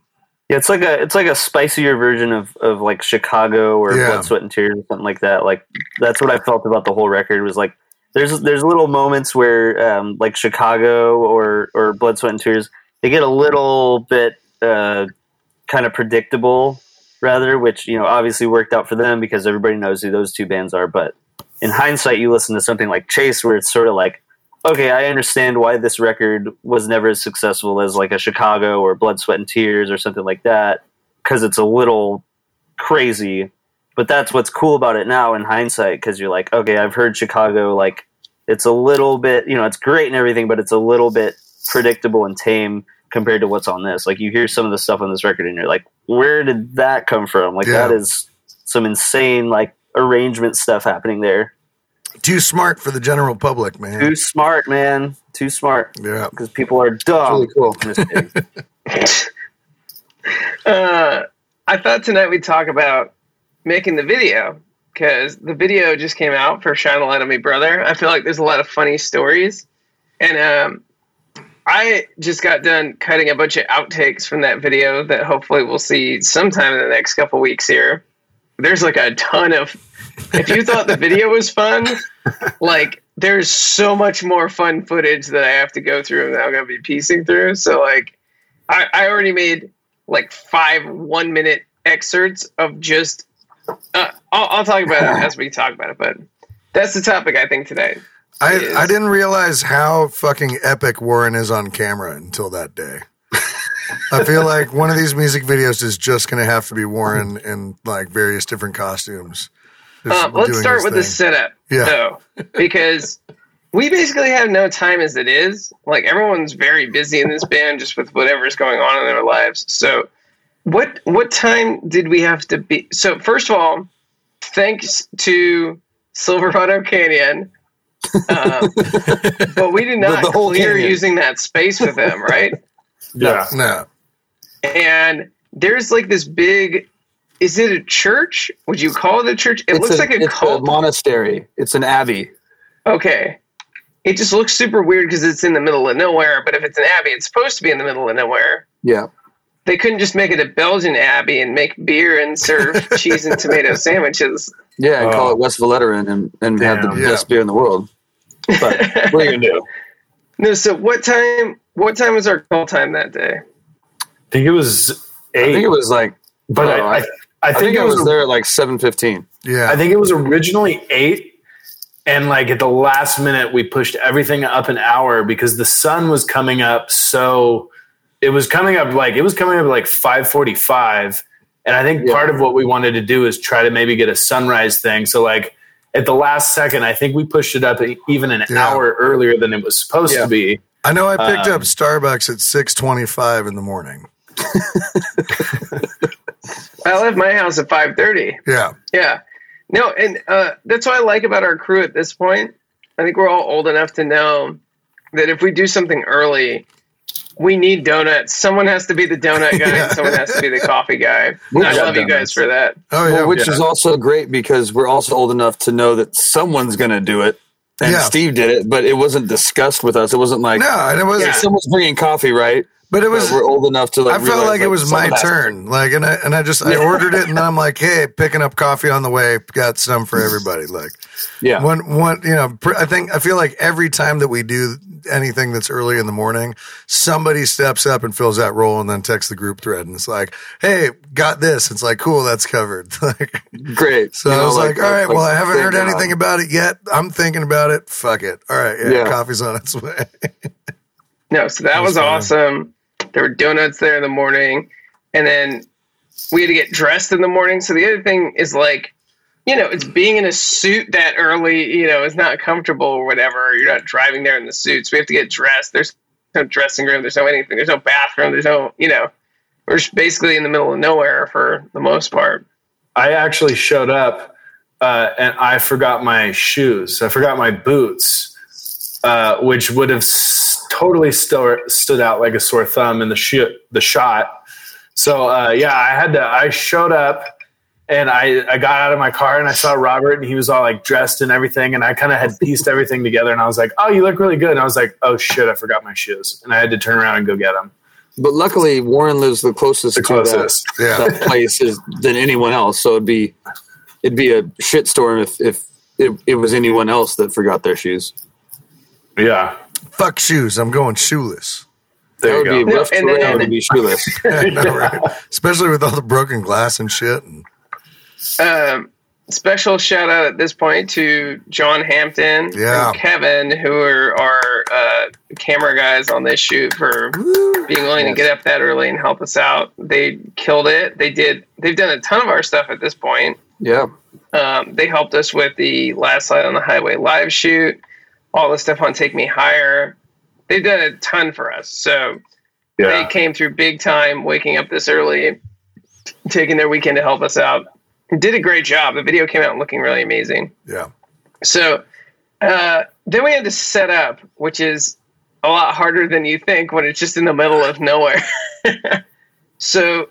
Yeah, it's like a it's like a spicier version of, of like Chicago or Yeah. Blood, Sweat and Tears or something like that. Like that's what I felt about the whole record was like there's there's little moments where um, like Chicago or or Blood, Sweat and Tears they get a little bit uh, kind of predictable rather, which you know obviously worked out for them because everybody knows who those two bands are. But in hindsight, you listen to something like Chase where it's sort of like okay, I understand why this record was never as successful as like a Chicago or Blood, Sweat, and Tears or something like that because it's a little crazy. But that's what's cool about it now in hindsight because you're like, okay, I've heard Chicago, like, it's a little bit, you know, it's great and everything, but it's a little bit predictable and tame compared to what's on this. Like, you hear some of the stuff on this record and you're like, where did that come from? Like, Yeah. that is some insane, like, arrangement stuff happening there. Too smart for the general public, man. Too smart, man. Too smart. Yeah. because people are dumb. really cool. *laughs* *laughs* Uh, I thought tonight we'd talk about making the video because the video just came out for Shine a Light on Me Brother. I feel like there's a lot of funny stories. And um, I just got done cutting a bunch of outtakes from that video that hopefully we'll see sometime in the next couple weeks here. There's like a ton of. If you thought the video was fun, like there's so much more fun footage that I have to go through and that I'm going to be piecing through. So, like, I, I already made like five one minute excerpts of just Uh, I'll, I'll talk about it as we talk about it, but that's the topic I think today. I, I didn't realize how fucking epic Warren is on camera until that day. *laughs* I feel like one of these music videos is just going to have to be Warren in like various different costumes. Um, let's start his with the setup, Yeah. though, because we basically have no time as it is. Like everyone's very busy in this band, just with whatever's going on in their lives. So, what what time did we have to be? So, first of all, thanks to Silverado Canyon. Um, *laughs* but we did not the whole clear canyon. using that space with them, right? Yeah. No. and there's like this big is it a church would you call it a church it looks a, like a it's cult a monastery. It's an abbey. okay it just looks super weird because it's in the middle of nowhere but if it's an abbey it's supposed to be in the middle of nowhere Yeah. they couldn't just make it a belgian abbey and make beer and serve *laughs* cheese and tomato sandwiches Yeah, and Oh. call it oh. Westvleteren and, and have the Damn. best beer in the world. But *laughs* what are you gonna do? no so what time what time was our call time that day I think it was eight. I think it was like, but oh, I, I, I, I think, think it was. was there at like seven fifteen. Yeah. I think it was originally eight, and like at the last minute, we pushed everything up an hour because the sun was coming up. So it was coming up like it was coming up like five forty five, and I think Yeah. part of what we wanted to do is try to maybe get a sunrise thing. So like at the last second, I think we pushed it up even an Yeah. hour earlier than it was supposed Yeah. to be. I know I picked Um, up Starbucks at 625 in the morning. *laughs* i left my house at 5.30 Yeah. Yeah. No, and uh, that's what I like about our crew at this point. I think we're all old enough to know that if we do something early, we need donuts. Someone has to be the donut guy, and *laughs* someone has to be the coffee guy. And I got love you guys for that. Oh, yeah. Well, which Yeah. is also great because we're also old enough to know that someone's gonna do it. And Yeah. Steve did it, but it wasn't discussed with us. It wasn't like no, and it was, Yeah. someone's bringing coffee, right? But it was, we're old enough to like. I felt realize, like it was my someone has turn. Like, and I, and I just, I ordered it and then I'm like, *laughs* hey, picking up coffee on the way, got some for everybody. Like, Yeah, one, one, you know, pr- I think, I feel like every time that we do anything that's early in the morning, somebody steps up and fills that role and then texts the group thread and it's like, hey, got this. It's like, cool, that's covered. *laughs* like, great. so You I know, was like, all right, like, well, I haven't heard anything God. about it yet. I'm thinking about it. Fuck it. All right. Yeah. Yeah. Coffee's on its way. *laughs* No, so that was fun. awesome. There were donuts there in the morning, and then we had to get dressed in the morning. So the other thing is like, you know, it's being in a suit that early. You know, is not comfortable or whatever. You're not driving there in the suits. We have to get dressed. There's no dressing room. There's no anything. There's no bathroom. There's no, you know, we're basically in the middle of nowhere for the most part. I actually showed up uh, and I forgot my shoes. I forgot my boots, uh, which would have totally sto- stood out like a sore thumb in the sh- the shot. So uh, yeah, I had to. I showed up and I I got out of my car and I saw Robert and he was all like dressed and everything and I kind of had pieced everything together and I was like, oh, you look really good. And I was like, oh shit, I forgot my shoes and I had to turn around and go get them. But luckily, Warren lives the closest, The to closest. that, Yeah. that place is, than anyone else. So it'd be it'd be a shitstorm if if it, it was anyone else that forgot their shoes. Yeah, Fuck shoes. I'm going shoeless. there that you would go. be rough and then- terrain to be shoeless. *laughs* I know, right? Especially with all the broken glass and shit. And Um, special shout out at this point to John Hampton Yeah. and Kevin, who are our uh, camera guys on this shoot for being willing to get up that early and help us out. They killed it. They did. They've done a ton of our stuff at this point. Yeah, Um, they helped us with the Last Light on the Highway live shoot, all the stuff on Take Me Higher. They've done a ton for us. So they came through big time, waking up this early, taking their weekend to help us out. Did a great job. The video came out looking really amazing. yeah. So uh, then we had to set up, which is a lot harder than you think when it's just in the middle of nowhere. *laughs* so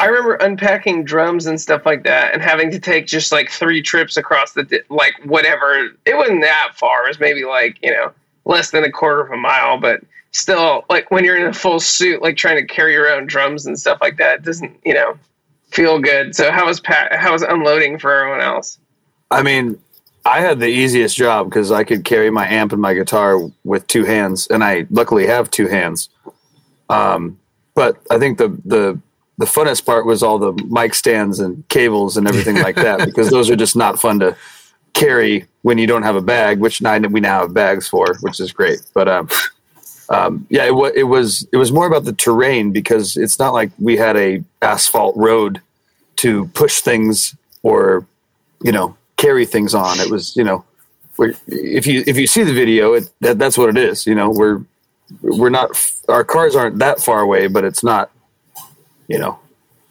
I remember unpacking drums and stuff like that, and having to take just like three trips across the like whatever. It wasn't that far. It was maybe like you know less than a quarter of a mile, but still, like when you're in a full suit, like trying to carry your own drums and stuff like that, doesn't you know feel good. So how was pa- how was unloading for everyone else? I mean, I had the easiest job because I could carry my amp and my guitar with two hands, and I luckily have two hands. Um, but I think the the the funnest part was all the mic stands and cables and everything like that *laughs* because those are just not fun to carry when you don't have a bag, which now we now have bags for, which is great. But um, um, yeah, it, wa it was it was more about the terrain because it's not like we had a asphalt road to push things or you know carry things on. It was you know if you if you see the video, it, that, that's what it is. You know we're we're not our cars aren't that far away, but it's not you know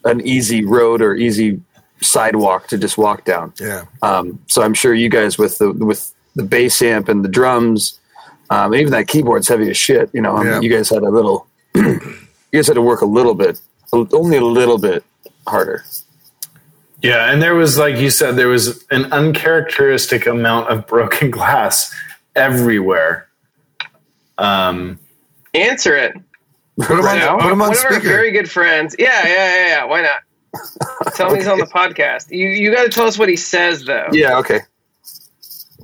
an easy road or easy sidewalk to just walk down. Yeah. Um, so I'm sure you guys with the with the bass amp and the drums, um, even that keyboard's heavy as shit. You know, I mean, you guys had a little, *clears throat* you guys had to work a little bit, only a little bit harder. Yeah, and there was like you said, there was an uncharacteristic amount of broken *laughs* glass everywhere. Um, Answer it. Put him on, put him on one of our very good friends. Yeah, yeah, yeah, yeah. Why not? *laughs* Tell him he's on the podcast. You you got to tell us what he says though. Yeah. Okay.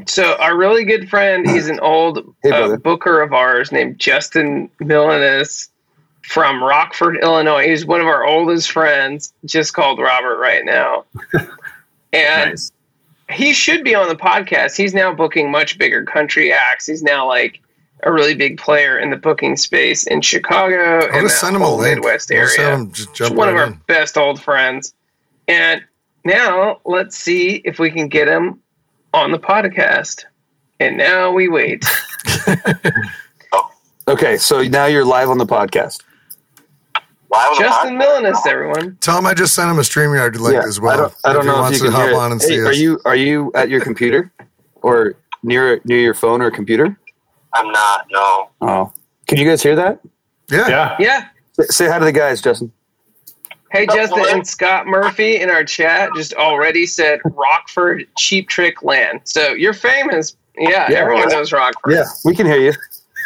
So our really good friend, he's an old Hey, uh, booker of ours named Justin Milanes from Rockford, Illinois. He's one of our oldest friends, just called Robert right now. *laughs* and nice. he should be on the podcast. He's now booking much bigger country acts. He's now like a really big player in the booking space in Chicago I'll and just that send him a whole link. Midwest area. have him just jump one right of our in. best old friends. And now let's see if we can get him on the podcast. And now we wait. *laughs* *laughs* Okay. So now you're live on the podcast. Live on the Justin podcast? Milanes, everyone. Tell him I just sent him a StreamYard link as well. I don't, I don't he know if wants you can to hop hear on it. and Hey, see are us. you are you at your computer or near near your phone or computer? I'm not. No. Oh, can you guys hear that? Yeah. Yeah, Yeah. Say hi to the guys, Justin. Hey, Oh, Justin boy. and Scott Murphy in our chat just already said Rockford Cheap Trick Land. So you're famous. Yeah, Yeah. everyone knows Rockford. Yeah, we can hear you.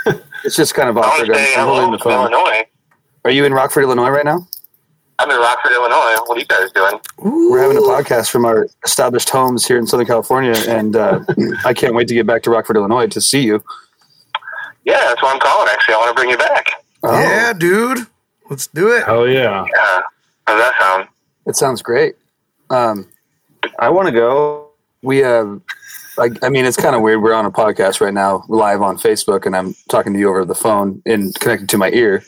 *laughs* it's just kind of awkward. I'm, say holding the phone. Illinois. Are you in Rockford, Illinois, right now? I'm in Rockford, Illinois. What are you guys doing? We're having a podcast from our established homes here in Southern California, and uh, *laughs* I can't wait to get back to Rockford, Illinois, to see you. Yeah, that's why I'm calling. Actually, I want to bring you back. Oh, Yeah, dude. Let's do it. hell yeah. Yeah. How's that sound? it sounds great. Um, I want to go. we have, I, I mean, it's kind of weird. We're on a podcast right now, live on Facebook, and I'm talking to you over the phone and connected to my ear.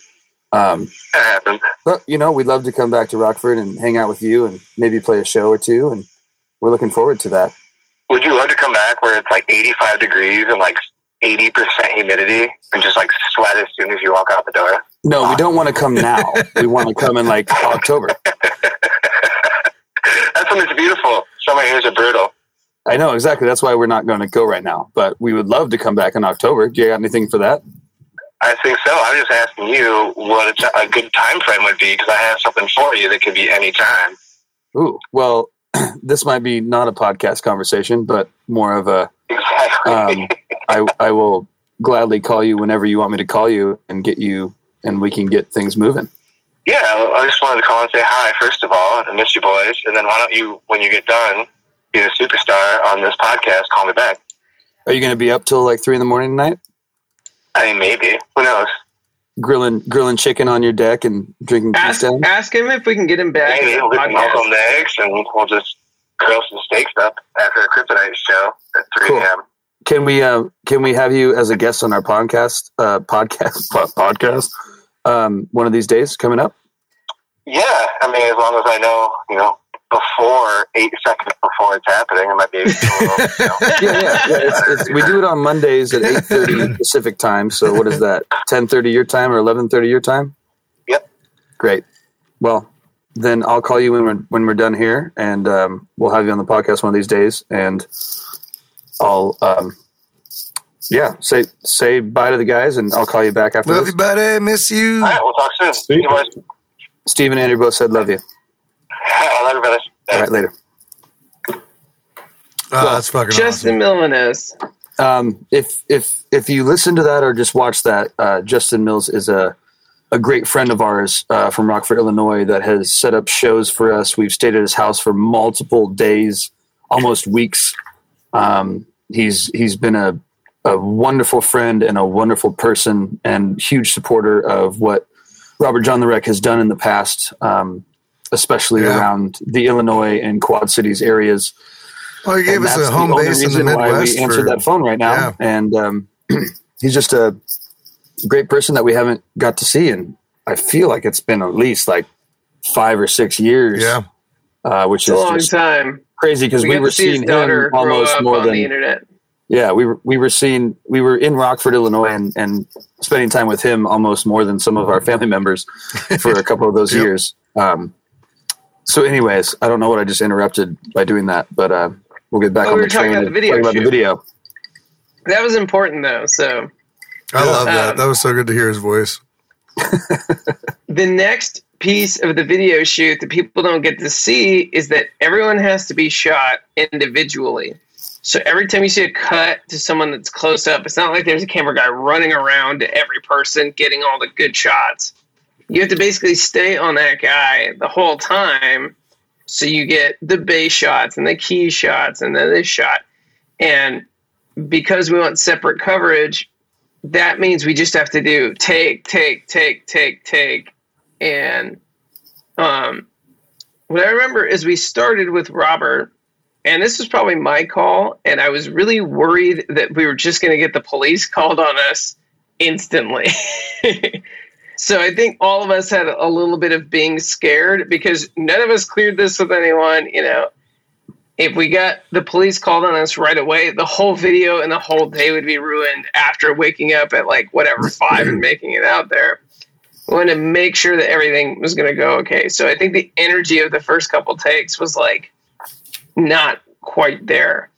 Um, That happened. but you know, we'd love to come back to Rockford and hang out with you, and maybe play a show or two, and we're looking forward to that. Would you love to come back where it's like 85 degrees and like 80% humidity and just like sweat as soon as you walk out the door? No, we don't want to come now. we want to come in like October. That's when it's beautiful. Summer years are brutal. I know exactly. That's why we're not going to go right now. But we would love to come back in October. Do you got anything for that? I think so. I'm just asking you what a good time frame would be because I have something for you that could be any time. Ooh, well, *clears throat* this might be not a podcast conversation, but more of a. Exactly. Um, I I will gladly call you whenever you want me to call you and get you, and we can get things moving. yeah, I just wanted to call and say hi, first of all. I miss you boys. And then why don't you, when you get done, be a superstar on this podcast, call me back. Are you going to be up till like three in the morning tonight, I mean, maybe. Who knows? grilling grilling chicken on your deck and drinking Ask, Keystone? ask him if we can get him back. Maybe we'll the get some podcast. Uncle Negs and we'll just grill some steaks up after a Kryptonite show at 3 Cool. a.m. Can we uh, can we have you as a guest on our podcast uh, podcast *laughs* po- podcast um, one of these days coming up? Yeah, I mean, as long as I know, you know, before eight seconds before it's happening, I might be able to. *laughs* You know, yeah, yeah. yeah it's, it's, we do it on Mondays at eight thirty *laughs* Pacific time. So what is that? Ten thirty your time or eleven thirty your time? Yep. Great. Well, then I'll call you when we're when we're done here, and um, we'll have you on the podcast one of these days, and I'll um, yeah say say bye to the guys, and I'll call you back after Love this. you, buddy. Miss you. All right, we'll talk soon. See you boys. Steve and Andrew both said love you. *laughs* I love you, brothers. All right, later. Oh, that's fucking Justin Milanes. um, if if if you listen to that or just watch that, uh, Justin Mills is a a great friend of ours uh, from Rockford, Illinois, that has set up shows for us. We've stayed at his house for multiple days, almost weeks. Um, he's he's been a a wonderful friend and a wonderful person and huge supporter of what Robert Jon the Wreck has done in the past. Um, especially Yeah. around the Illinois and Quad Cities areas. Well, he gave And us that's a home base in the reason why Midwest. we answered for- that phone right now, Yeah. and um, *clears throat* he's just a great person that we haven't got to see, and I feel like it's been at least like five or six years. Yeah. uh, which It's a long just time. Crazy because We, we, were to see his seeing him almost more than the internet. yeah we were we were seeing we were in Rockford, Illinois, and, and spending time with him almost more than some of our family members for a couple of those *laughs* Yep. years. Um, so, anyways, I don't know what I just interrupted by doing that, but uh, we'll get back Oh, on we the were talking train about the video about the video. That was important though. So I love that. Um, That was so good to hear his voice. *laughs* the next piece of the video shoot that people don't get to see is that everyone has to be shot individually. So every time you see a cut to someone that's close up, it's not like there's a camera guy running around to every person getting all the good shots. You have to basically stay on that guy the whole time. So you get the base shots and the key shots and then this shot. And because we want separate coverage, that means we just have to do take, take, take, take, take. And um, what I remember is we started with Robert, and this was probably my call, and I was really worried that we were just going to get the police *laughs* called on us instantly. *laughs* so I think all of us had a little bit of being scared because none of us cleared this with anyone, you know. If we got the police called on us right away, the whole video and the whole day would be ruined after waking up at like whatever five and making it out there. We wanted to make sure that everything was going to go okay. So I think the energy of the first couple takes was like not quite there.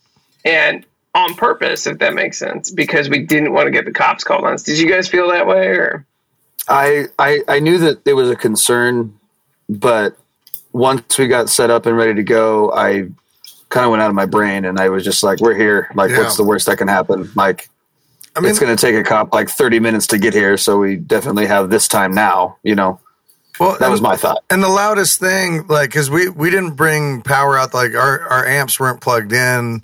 And on purpose, if that makes sense, because we didn't want to get the cops called on us. Did you guys feel that way or? I, I I knew that there was a concern, but once we got set up and ready to go, I kind of went out of my brain and I was just like, "We're here. Like, Yeah. what's the worst that can happen? Like, I mean, it's going to take a cop like thirty minutes to get here, so we definitely have this time now." You know, well, that was my thought. And the loudest thing, like, because we we didn't bring power out, like our our amps weren't plugged in.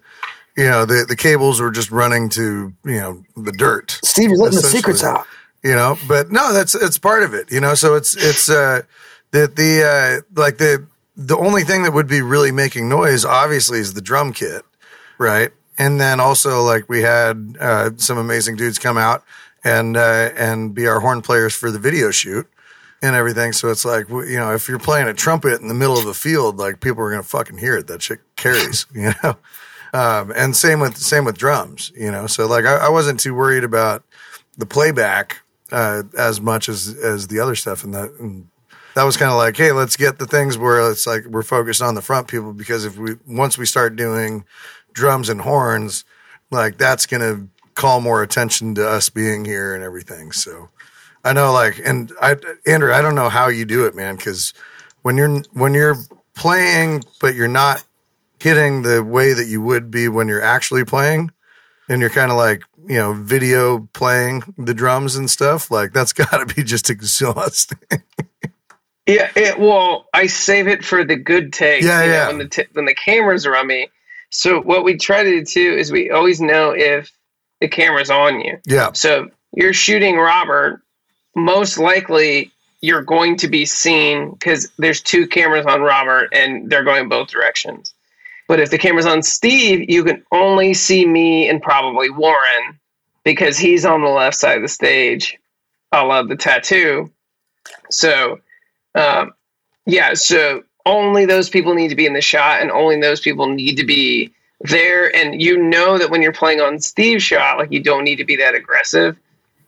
You know, the the cables were just running to you know the dirt. Steve, you're letting the secrets out. you know but no that's it's part of it you know so it's it's uh the the uh like the the only thing that would be really making noise obviously is the drum kit right and then also like we had uh some amazing dudes come out and uh and be our horn players for the video shoot and everything. So it's like you know if you're playing a trumpet in the middle of a field like people are gonna fucking hear it. That shit carries *laughs* you know? Um and same with same with drums you know? So like I, I wasn't too worried about the playback uh, as much as as the other stuff, and that and that was kind of like, hey, let's get the things where it's like we're focused on the front people because if we once we start doing drums and horns, like that's gonna call more attention to us being here and everything. So I know, like, and I, Andrew, I don't know how you do it, man, because when you're when you're playing, but you're not hitting the way that you would be when you're actually playing and you're kind of like you know video playing the drums and stuff like that's *laughs* got to be just exhausting Yeah, it, well, I save it for the good takes. Yeah, you know, yeah. When the t- when the cameras are on me. So what we try to do too is we always know if the camera's on you. yeah So you're shooting Robert, most likely you're going to be seen because there's two cameras on Robert and they're going both directions. But if the camera's on Steve, you can only see me and probably Warren because he's on the left side of the stage. I love the tattoo. So, um, yeah, so only those people need to be in the shot and only those people need to be there. And you know that when you're playing on Steve's shot, like you don't need to be that aggressive.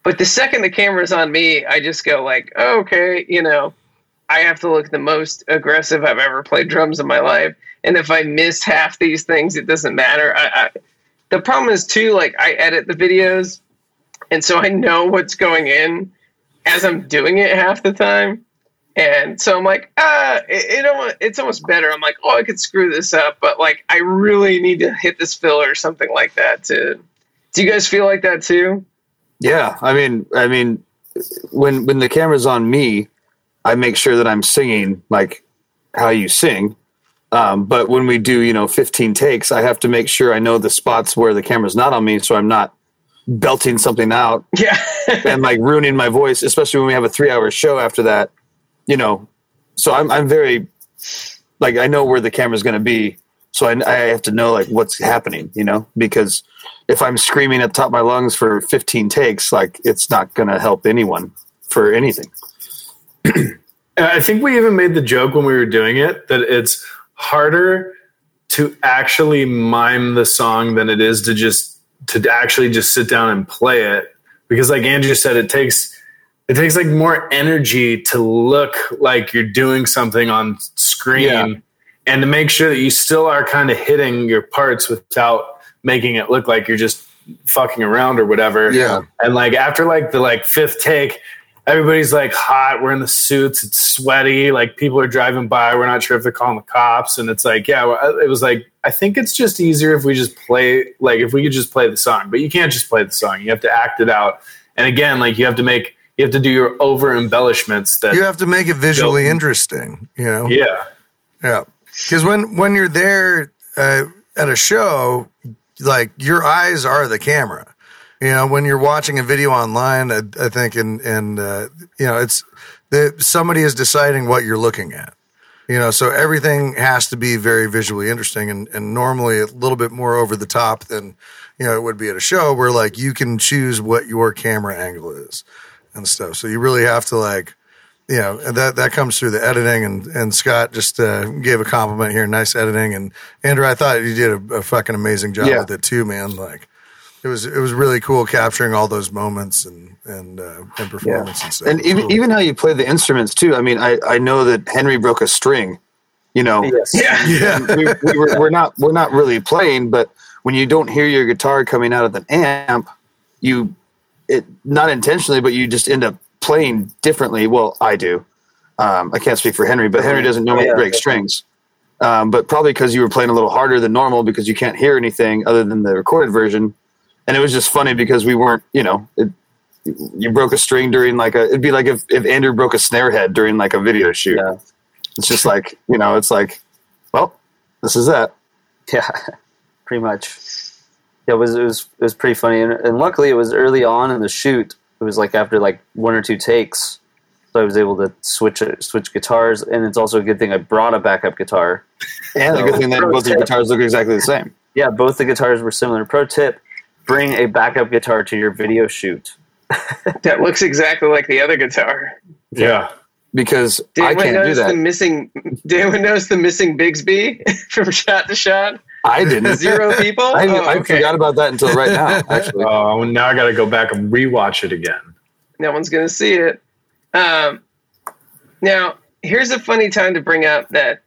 But the second the camera's on me, I just go like, oh, okay, you know, I have to look the most aggressive I've ever played drums in my life. And if I miss half these things, it doesn't matter. I, I, the problem is too, like I edit the videos, and so I know what's going in as I'm doing it half the time. And so I'm like, ah, it, it almost, it's almost better. I'm like, oh, I could screw this up, but like, I really need to hit this filler or something like that. To do you guys feel like that too? Yeah, I mean, I mean, when when the camera's on me, I make sure that I'm singing like how you sing. Um, but when we do, you know, 15 takes, I have to make sure I know the spots where the camera's not on me, so I'm not belting something out Yeah, *laughs* and like ruining my voice, especially when we have a three hour show after that, you know. So I'm I'm very like I know where the camera's going to be, so I, I have to know like what's happening, you know, because if I'm screaming at the top of my lungs for 15 takes, like it's not going to help anyone for anything. *clears throat* I think we even made the joke when we were doing it that it's harder to actually mime the song than it is to just to actually just sit down and play it because like Andrew said it takes it takes like more energy to look like you're doing something on screen Yeah. and to make sure that you still are kind of hitting your parts without making it look like you're just fucking around or whatever. Yeah. And like after like the like fifth take, everybody's like hot. We're in the suits. It's sweaty. Like people are driving by. We're not sure if they're calling the cops. And it's like, yeah, it was like, I think it's just easier if we just play, like if we could just play the song, but you can't just play the song. You have to act it out. And again, like you have to make, you have to do your over embellishments that, You have to make it visually Go. interesting, you know? yeah. Yeah. Because when, when you're there uh, at a show, like your eyes are the camera. You know, when you're watching a video online, I, I think, and, and uh, you know, it's the, somebody is deciding what you're looking at. You know, so everything has to be very visually interesting and, and normally a little bit more over the top than, you know, it would be at a show where like you can choose what your camera angle is and stuff. So you really have to like, you know, and that, that comes through the editing and, and Scott just, uh, gave a compliment here. Nice editing. And Andrew, I thought you did a, a fucking amazing job Yeah. with it too, man. Like it was, it was really cool capturing all those moments and, and, uh, and performance and stuff. And even cool. even how you play the instruments too. I mean, I, I know that Henry broke a string, you know. Yes. yeah. we, we were, we're not we're not really playing, but when you don't hear your guitar coming out of the amp, you it not intentionally, but you just end up playing differently. Well, I do. Um, I can't speak for Henry, but Henry doesn't normally Yeah, break strings. Um, but probably because you were playing a little harder than normal because you can't hear anything other than the recorded version. And it was just funny because we weren't, you know, it, you broke a string during like a, it'd be like if, if Andrew broke a snare head during like a video shoot. Yeah. It's just like, you know, it's like, well, this is that. *laughs* Yeah, pretty much. Yeah, it was it was it was pretty funny, and, and luckily it was early on in the shoot. It was like after like one or two takes, so I was able to switch it, switch guitars, and it's also a good thing I brought a backup guitar. And the good thing that both your guitars look exactly the same. Yeah, both the guitars were similar. Pro tip: bring a backup guitar to your video shoot. *laughs* That looks exactly like the other guitar. Yeah. Because Did I anyone can't do notice that. the missing? *laughs* Did anyone notice the missing Bigsby *laughs* from shot to shot? I didn't. Zero people. I, oh, I okay. forgot about that until right now, *laughs* actually. Oh, now I got to go back and rewatch it again. no one's going to see it. Um, now, here's a funny time to bring up that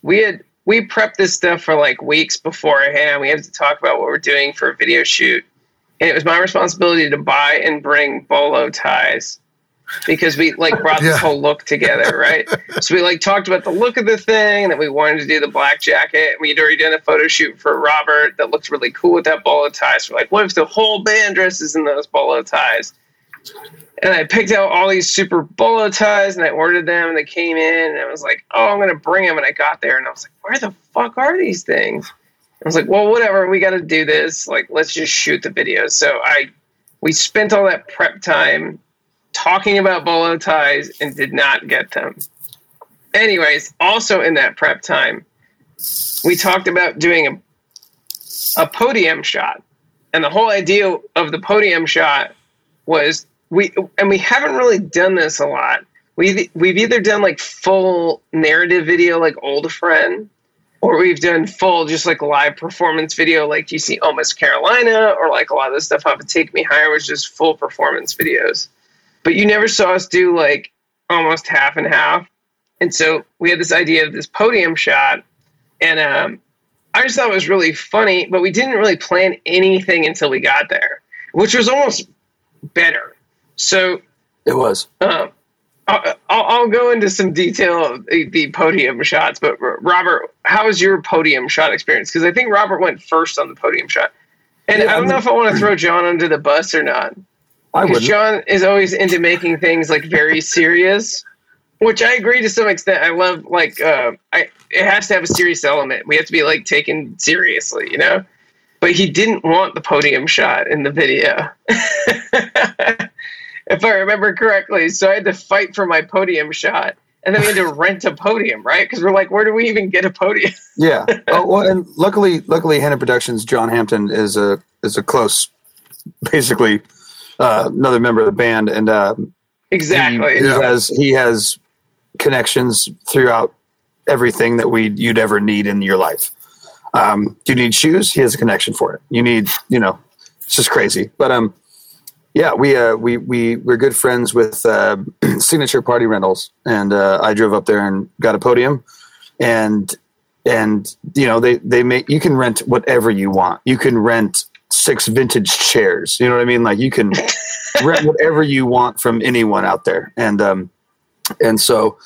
we had we prepped this stuff for like weeks beforehand. We had to talk about what we're doing for a video shoot, and it was my responsibility to buy and bring bolo ties because we like brought Yeah. this whole look together, right? so we like talked about the look of the thing, and that we wanted to do the black jacket. We had already done a photo shoot for Robert that looked really cool with that bolo tie. So we're like, what if the whole band dresses in those bolo ties? and I picked out all these super bolo ties and I ordered them and they came in and I was like, oh, I'm gonna bring them. And I got there and I was like, where the fuck are these things? I was like, well, whatever, we got to do this. Like, let's just shoot the video. So I, we spent all that prep time talking about bolo ties and did not get them. Anyways, also in that prep time, we talked about doing a, a podium shot. And the whole idea of the podium shot was we and we haven't really done this a lot. We we've either done like full narrative video like Old Friend, or we've done full just like live performance video like you see Almost Carolina, or like a lot of the stuff off of Take Me Higher was just full performance videos. But you never saw us do like almost half and half. And so we had this idea of this podium shot, and um, I just thought it was really funny, but we didn't really plan anything until we got there, which was almost better. So It was. um, I'll, I'll go into some detail of the, podium shots, but Robert, how was your podium shot experience? Because I think Robert went first on the podium shot, and Yeah, I don't I'm- know if I want to throw John under the bus or not. I Because wouldn't. John is always into making things like very *laughs* serious, which I agree to some extent. I love like uh, I it has to have a serious element. We have to be like taken seriously, you know. But he didn't want the podium shot in the video, *laughs* if I remember correctly. So I had to fight for my podium shot, and then we had to *laughs* rent a podium, right? Because we're like, where do we even get a podium? Yeah. oh, well, and luckily, luckily, Hannah Productions, John Hampton is a is a close, basically, uh, another member of the band, and uh, Exactly. he, Yeah. has he has connections throughout everything that we you'd ever need in your life. Um, you need shoes, he has a connection for it. You need, you know, it's just crazy. But um, yeah, we uh, we we we're good friends with uh, *clears throat* Signature Party Rentals, and uh, I drove up there and got a podium, and and you know they they make you can rent whatever you want. You can rent six vintage chairs. You know what I mean? Like you can *laughs* rent whatever you want from anyone out there, and um, and so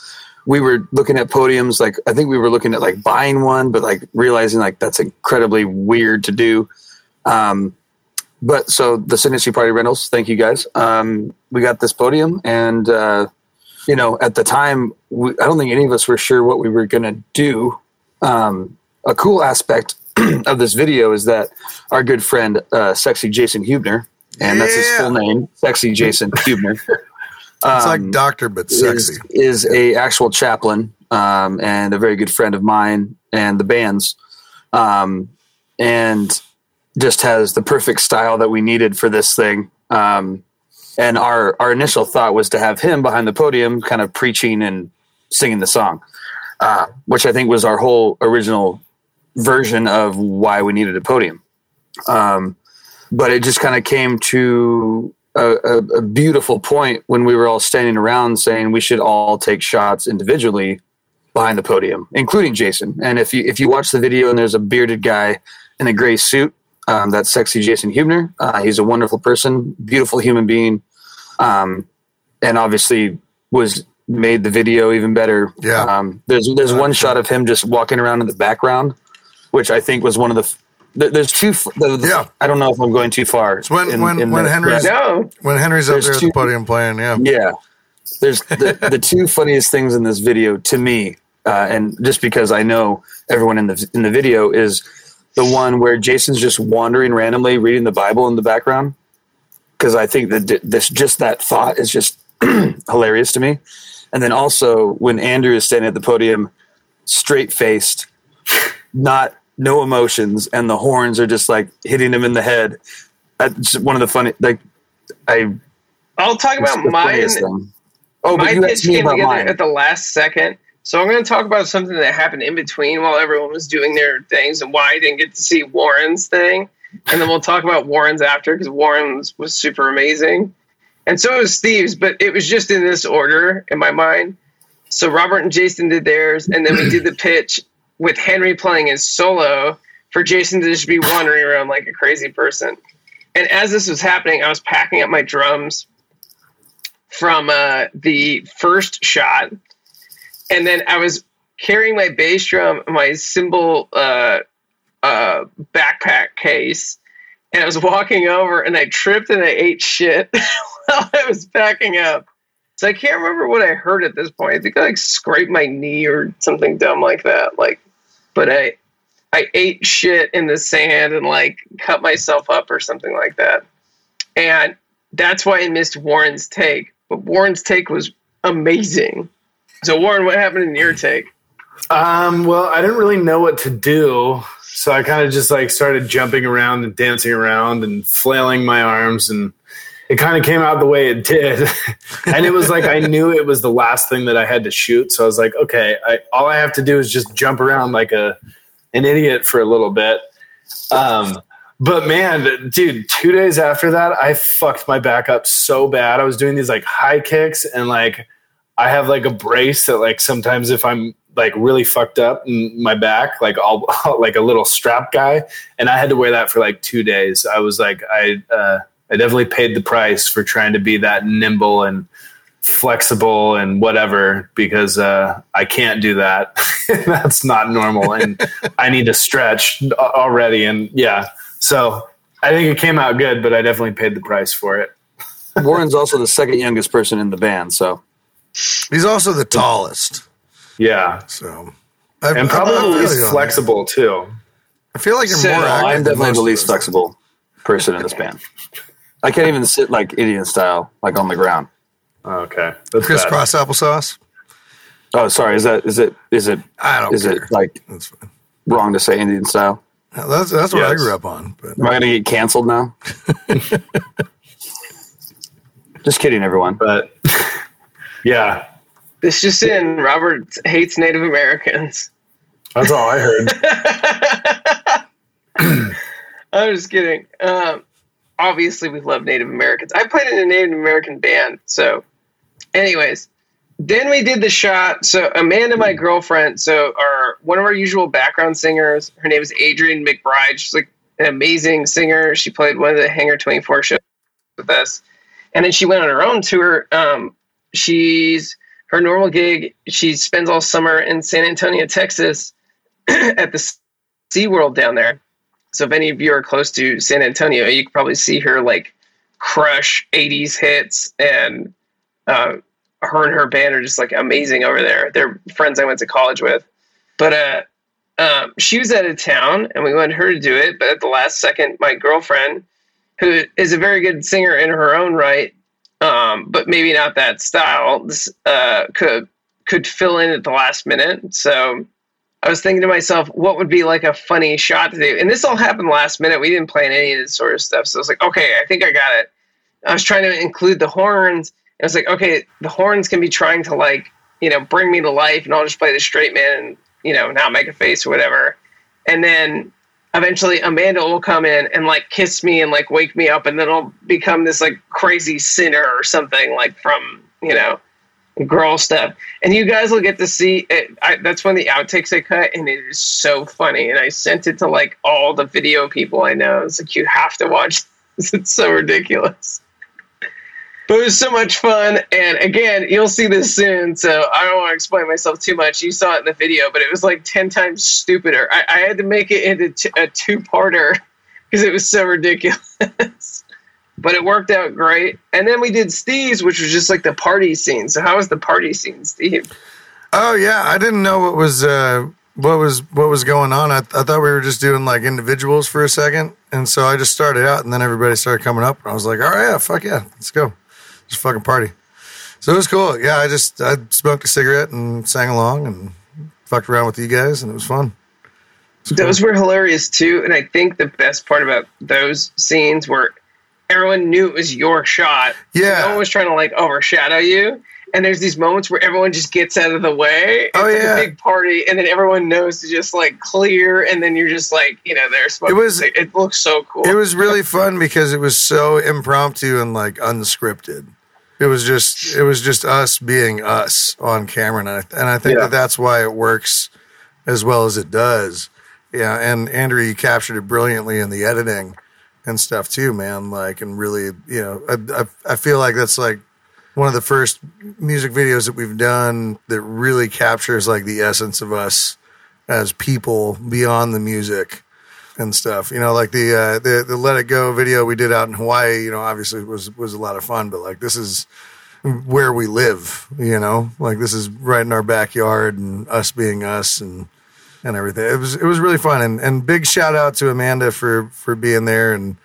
we were looking at podiums. Like I think we were looking at like buying one, but like realizing like that's incredibly weird to do. Um, but so the Signature Party Rentals, thank you guys. Um, we got this podium, and uh, you know, at the time, we, I don't think any of us were sure what we were going to do. Um, a cool aspect *clears throat* of this video is that our good friend, uh, Sexy Jason Hubner, and that's his full name, Sexy Jason *laughs* Hubner. It's like um, doctor, but sexy. is, is a actual chaplain um, and a very good friend of mine and the band's, um, and just has the perfect style that we needed for this thing. Um, and our our initial thought was to have him behind the podium, kind of preaching and singing the song, uh, which I think was our whole original version of why we needed a podium. Um, but it just kind of came to a, a, a beautiful point when we were all standing around saying we should all take shots individually behind the podium, including Jason. And if you if you watch the video and there's a bearded guy in a gray suit, um, that's sexy Jason Hubner. Uh, he's a wonderful person, beautiful human being, um, and obviously was made the video even better. Yeah. Um, there's there's one shot of him just walking around in the background, which I think was one of the. There's two. The, the- Yeah. I don't know if I'm going too far. It's when- in- when- in when the- Henry's- No. When Henry's up There's there at two- the podium playing, yeah. yeah there's the, the two *laughs* funniest things in this video to me uh, and just because i know everyone in the in the video is the one where jason's just wandering randomly reading the bible in the background because i think that this just that thought is just *clears throat* hilarious to me and then also when andrew is standing at the podium straight faced not no emotions and the horns are just like hitting him in the head that's one of the funny like i I'll talk about mine. Oh, but my you pitch came together mine. at the last second. So I'm going to talk about something that happened in between while everyone was doing their things and why I didn't get to see Warren's thing. And then we'll talk about Warren's after because Warren's was super amazing. And so was Steve's, but it was just in this order in my mind. So Robert and Jason did theirs, and then we did the pitch with Henry playing his solo for Jason to just be wandering around like a crazy person. And as this was happening, I was packing up my drums from uh, the first shot, and then I was carrying my bass drum, my cymbal uh, uh, backpack case, and I was walking over, and I tripped and I ate shit *laughs* while I was packing up. So I can't remember what I heard at this point. I think I like scraped my knee or something dumb like that. Like, but I I ate shit in the sand and like cut myself up or something like that. And that's why I missed Warren's take. But Warren's take was amazing. So Warren, what happened in your take? Um, well, I didn't really know what to do, so I kind of just like started jumping around and dancing around and flailing my arms, and it kind of came out the way it did. *laughs* and it was like I knew it was the last thing that I had to shoot, so I was like, okay, I, all I have to do is just jump around like a an idiot for a little bit. Um, but man, dude, two days after that, I fucked my back up so bad. I was doing these like high kicks and like I have like a brace that like sometimes if I'm like really fucked up in my back, like I'll *laughs* like a little strap guy, and I had to wear that for like two days. I was like, I uh, I definitely paid the price for trying to be that nimble and flexible and whatever because uh, I can't do that. *laughs* That's not normal, and *laughs* I need to stretch already. And yeah, so I think it came out good, but I definitely paid the price for it. *laughs* Warren's also the second youngest person in the band, so He's also the tallest. Yeah, So, I, and I- I probably feel the you least on flexible too. I feel like you're So, more. I'm definitely the least flexible person in this band. I can't even sit like Indian style, like on the ground. Okay, that's bad. Crisscross applesauce. Oh, sorry. Is that is it is it I don't know is care. it like That's fine. wrong to say Indian style? That's that's what I grew up on. But Am I going to get canceled now? *laughs* Just kidding, everyone. But yeah, This just in: Robert hates Native Americans. that's all I heard. *laughs* I'm just kidding. Um, obviously, we love Native Americans. I played in a Native American band. So, anyways, then we did the shot. So, Amanda, my girlfriend, so our one of our usual background singers, her name is Adrienne McBride. She's like an amazing singer. She played one of the Hangar 24 shows with us. And then she went on her own tour. Um, she's her normal gig. She spends all summer in San Antonio, Texas, *clears throat* at the SeaWorld down there. So if any of you are close to San Antonio, you could probably see her like crush 80s hits and uh, her and her band are just like amazing over there. They're friends I went to college with. But uh, um, she was out of town and we wanted her to do it. But at the last second, my girlfriend, who is a very good singer in her own right, um, but maybe not that style, uh, could could fill in at the last minute. So I was thinking to myself, what would be like a funny shot to do? And this all happened last minute. We didn't plan any of this sort of stuff. So I was like, okay, I think I got it. I was trying to include the horns. And I was like, okay, the horns can be trying to like, you know, bring me to life and I'll just play the straight man and, you know, not make a face or whatever. And then eventually Amanda will come in and like kiss me and like wake me up and then I'll become this like crazy sinner or something like from, you know, girl stuff. And you guys will get to see it. I, that's when the outtakes I cut, and it is so funny. And I sent it to like all the video people I know. It's like, you have to watch *laughs* this. It's so ridiculous. But it was so much fun. And again, you'll see this soon. So I don't want to explain myself too much. You saw it in the video, but it was like 10 times stupider. I, I had to make it into t- a two parter because *laughs* it was so ridiculous. *laughs* but it worked out great. And then we did Steve's, which was just like the party scene. So how was the party scene, Steve? oh yeah, I didn't know what was uh, what was what was going on. I, I thought we were just doing like individuals for a second, and so I just started out, and then everybody started coming up, and I was like, all right, yeah, fuck yeah, let's go, just fucking party. So it was cool. Yeah, I just I smoked a cigarette and sang along and fucked around with you guys, and it was fun. It was cool. Those were hilarious too. And I think the best part about those scenes were everyone knew it was your shot. Yeah. No one was trying to like overshadow you. And there's these moments where everyone just gets out of the way. It's Oh, like yeah. a big party, and then everyone knows to just like clear, and then you're just like, you know, they're smoking. It was- It, it looks so cool. It was really fun because it was so impromptu and like unscripted. It was just it was just us being us on camera, and I, and I think Yeah. that that's why it works as well as it does. Yeah, and Andrew, you captured it brilliantly in the editing and stuff too, man. Like, and really, you know, I, I, I feel like that's like one of the first music videos that we've done that really captures like the essence of us as people beyond the music and stuff. You know, like the uh, the the Let It Go video we did out in Hawaii. You know, obviously was was a lot of fun, but like this is where we live. You know, like this is right in our backyard and us being us and and everything. It was it was really fun and and big shout out to Amanda for for being there and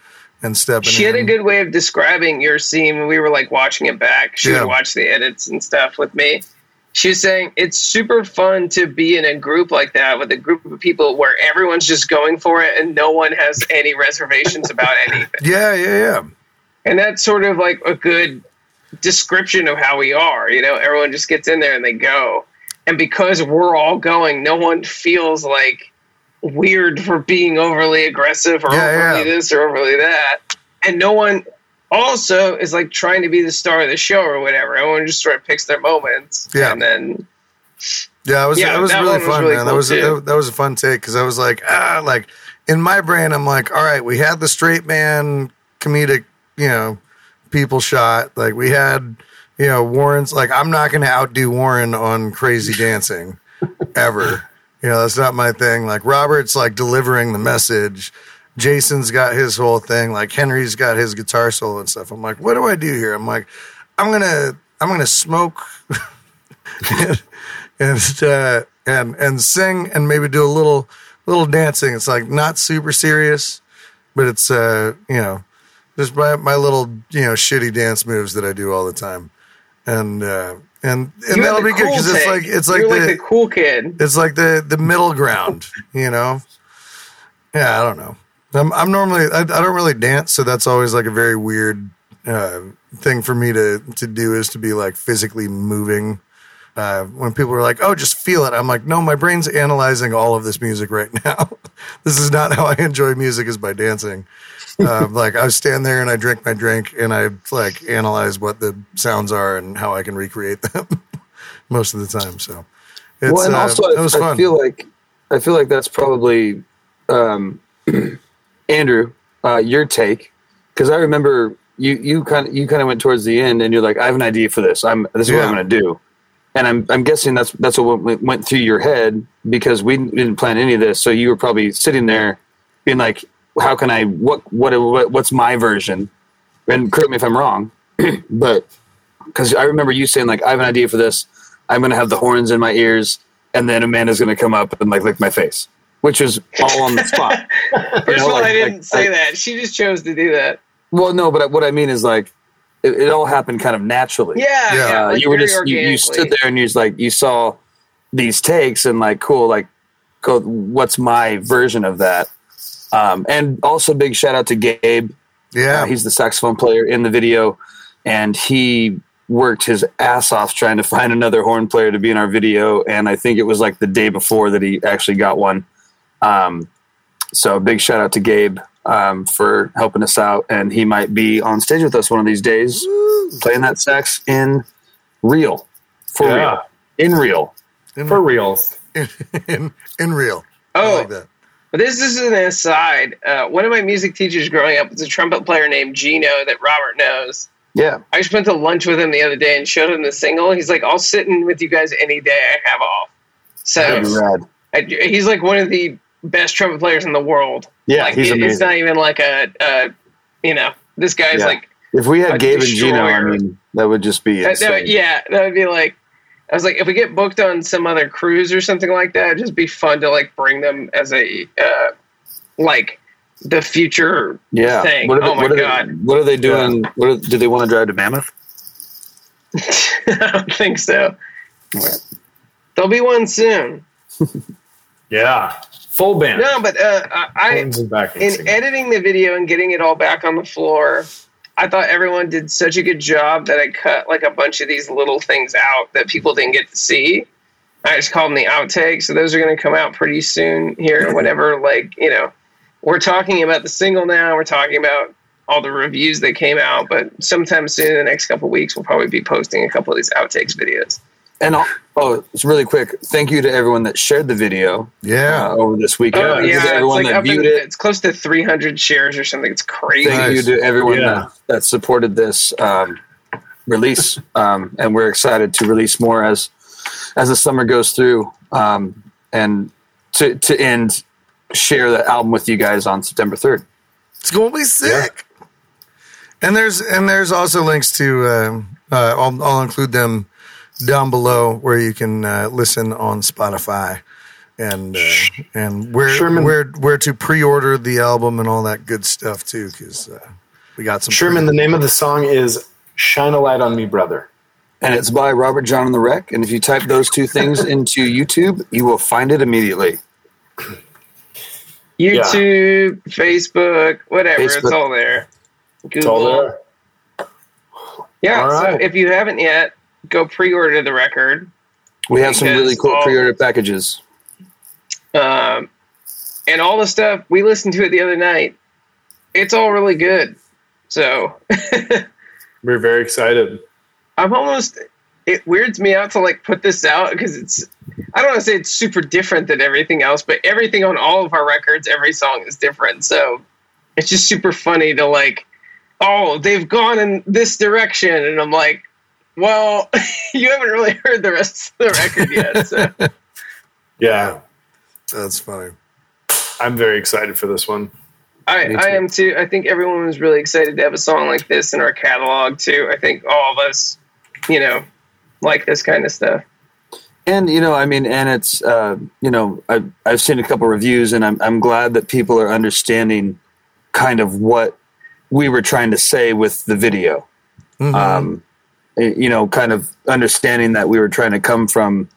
and stepping. she had a good way of describing your scene when we were like watching it back. She Yeah. would watch the edits and stuff with me. She was saying it's super fun to be in a group like that with a group of people where everyone's just going for it and no one has any reservations about anything. Yeah, yeah, yeah. And that's sort of like a good description of how we are. You know, everyone just gets in there and they go. And because we're all going, no one feels like weird for being overly aggressive or Yeah, overly yeah. this or overly that. And no one also is like trying to be the star of the show or whatever. Everyone just sort of picks their moments. Yeah. And then Yeah, it was Yeah, it was really one was fun, really man. that was too. that, that was a fun take because I was like, ah, like in my brain, I'm like, all right, we had the straight man comedic, you know, people shot. Like we had, you know, Warren's like, I'm not going to outdo Warren on crazy dancing *laughs* ever. You know, that's not my thing. Like Robert's like delivering the message. Jason's got his whole thing. Like Henry's got his guitar solo and stuff. I'm like, what do I do here? I'm like, I'm gonna, I'm gonna smoke and *laughs* and, uh, and and sing and maybe do a little little dancing. It's like not super serious, but it's uh, you know, just my my little you know shitty dance moves that I do all the time. and uh, and and You that'll be good because it's like it's like the, like the cool kid. it's like the the middle ground, you know. Yeah, I don't know. I'm I'm normally I, I don't really dance, so that's always like a very weird uh, thing for me to to do is to be like physically moving. Uh, when people are like, "Oh, just feel it," I'm like, "No, my brain's analyzing all of this music right *laughs* now. this is not how I enjoy music is by dancing." Uh, like I stand there and I drink my drink and I like analyze what the sounds are and how I can recreate them *laughs* most of the time. So, it's, well, and uh, also it I, I feel like I feel like that's probably um, *clears throat* Andrew uh, your take. Because I remember you you kind of you kind of went towards the end and you're like I have an idea for this. I'm this is what I'm going to do. And I'm I'm guessing that's that's what went through your head because we didn't plan any of this. So you were probably sitting there being like how can I what what, what what's my version and correct me if I'm wrong *clears throat* but because I remember you saying like I have an idea for this. I'm going to have the horns in my ears, and then Amanda's going to come up and like lick my face, which is all on the spot. *laughs* First know, of all, like- I didn't like- say I- that. She just chose to do that. well, no, but what I mean is like it, it all happened kind of naturally. Yeah, Yeah. yeah. Uh, like you were just you, you stood there and you was like you saw these takes and like cool like cool, what's my version of that. Um, and also big shout out to Gabe yeah, Uh, he's the saxophone player in the video, and he worked his ass off trying to *laughs* find another horn player to be in our video. And I think it was like the day before that he actually got one. Um, so big shout out to Gabe um, for helping us out, and he might be on stage with us one of these days, playing that sax in real, for Yeah. real, in real. For real. *laughs* in, in real. I Oh, like that. But this is an aside. Uh, one of my music teachers growing up was a trumpet player named Gino that Robert knows. Yeah, I just went to lunch with him the other day and showed him the single. He's like, "I'll sit in with you guys any day I have off." So. I, he's like one of the best trumpet players in the world. Yeah, like, he's it- amazing. It's not even like a, uh, you know, this guy's Yeah. like, If we had a Gabe and Gino, I mean, that would just be that, that would- yeah, that would be like. I was like, if we get booked on some other cruise or something like that, it'd just be fun to like bring them as a uh, like the future Yeah. thing. What are they, oh my what are god, They, what are they doing? What are, do they want to drive to Mammoth? *laughs* I don't think so. There'll be one soon. *laughs* Yeah. Full band. No, but uh, I, I Horns and backing in singing. editing the video and getting it all back on the floor, I thought everyone did such a good job that I cut like a bunch of these little things out that people didn't get to see. I just call them the outtakes. So those are going to come out pretty soon here. *laughs* Whenever like you know, we're talking about the single now. We're talking about all the reviews that came out, but sometime soon in the next couple of weeks, we'll probably be posting a couple of these outtakes videos. And I'll, oh, it's really quick. Thank you to everyone that shared the video Yeah. uh, over this weekend. Oh yeah, it's everyone like that up in, viewed it. it's close to 300 shares or something. It's crazy. Thank Nice. you to everyone Yeah. that, that supported this um, release. Um, and we're excited to release more as as the summer goes through. Um, and to to end, share the album with you guys on September third. It's gonna be sick. And there's and there's also links to uh, uh, I'll, I'll include them down below where you can uh, listen on Spotify and uh, and where Sherman- where where to pre-order the album and all that good stuff too because uh, we got some Sherman, the name of the song is Shine a Light on Me, Brother. And it's by Robert Jon and the Wreck. And if you type those two things *laughs* into YouTube, you will find it immediately. YouTube, Facebook, whatever. It's all there. Google. It's all there. Yeah. All So if you haven't yet, go pre-order the record. We have some really cool all- pre-order packages. Um, and all the stuff we listened to it the other night. It's all really good. So *laughs* We're very excited. I'm almost. It weirds me out to like put this out because it's. I don't want to say it's super different than everything else, but everything on all of our records, every song is different. So it's just super funny to like, oh, they've gone in this direction, and I'm like, well, *laughs* you haven't really heard the rest of the record yet. So *laughs* Yeah. that's funny. I'm very excited for this one. I, I am too. I think everyone was really excited to have a song like this in our catalog too. I think all of us, you know, like this kind of stuff. And you know, I mean, and it's uh, you know, I've I've seen a couple reviews, and I'm I'm glad that people are understanding kind of what we were trying to say with the video. Mhm. Um, you know, kind of understanding that we were trying to come from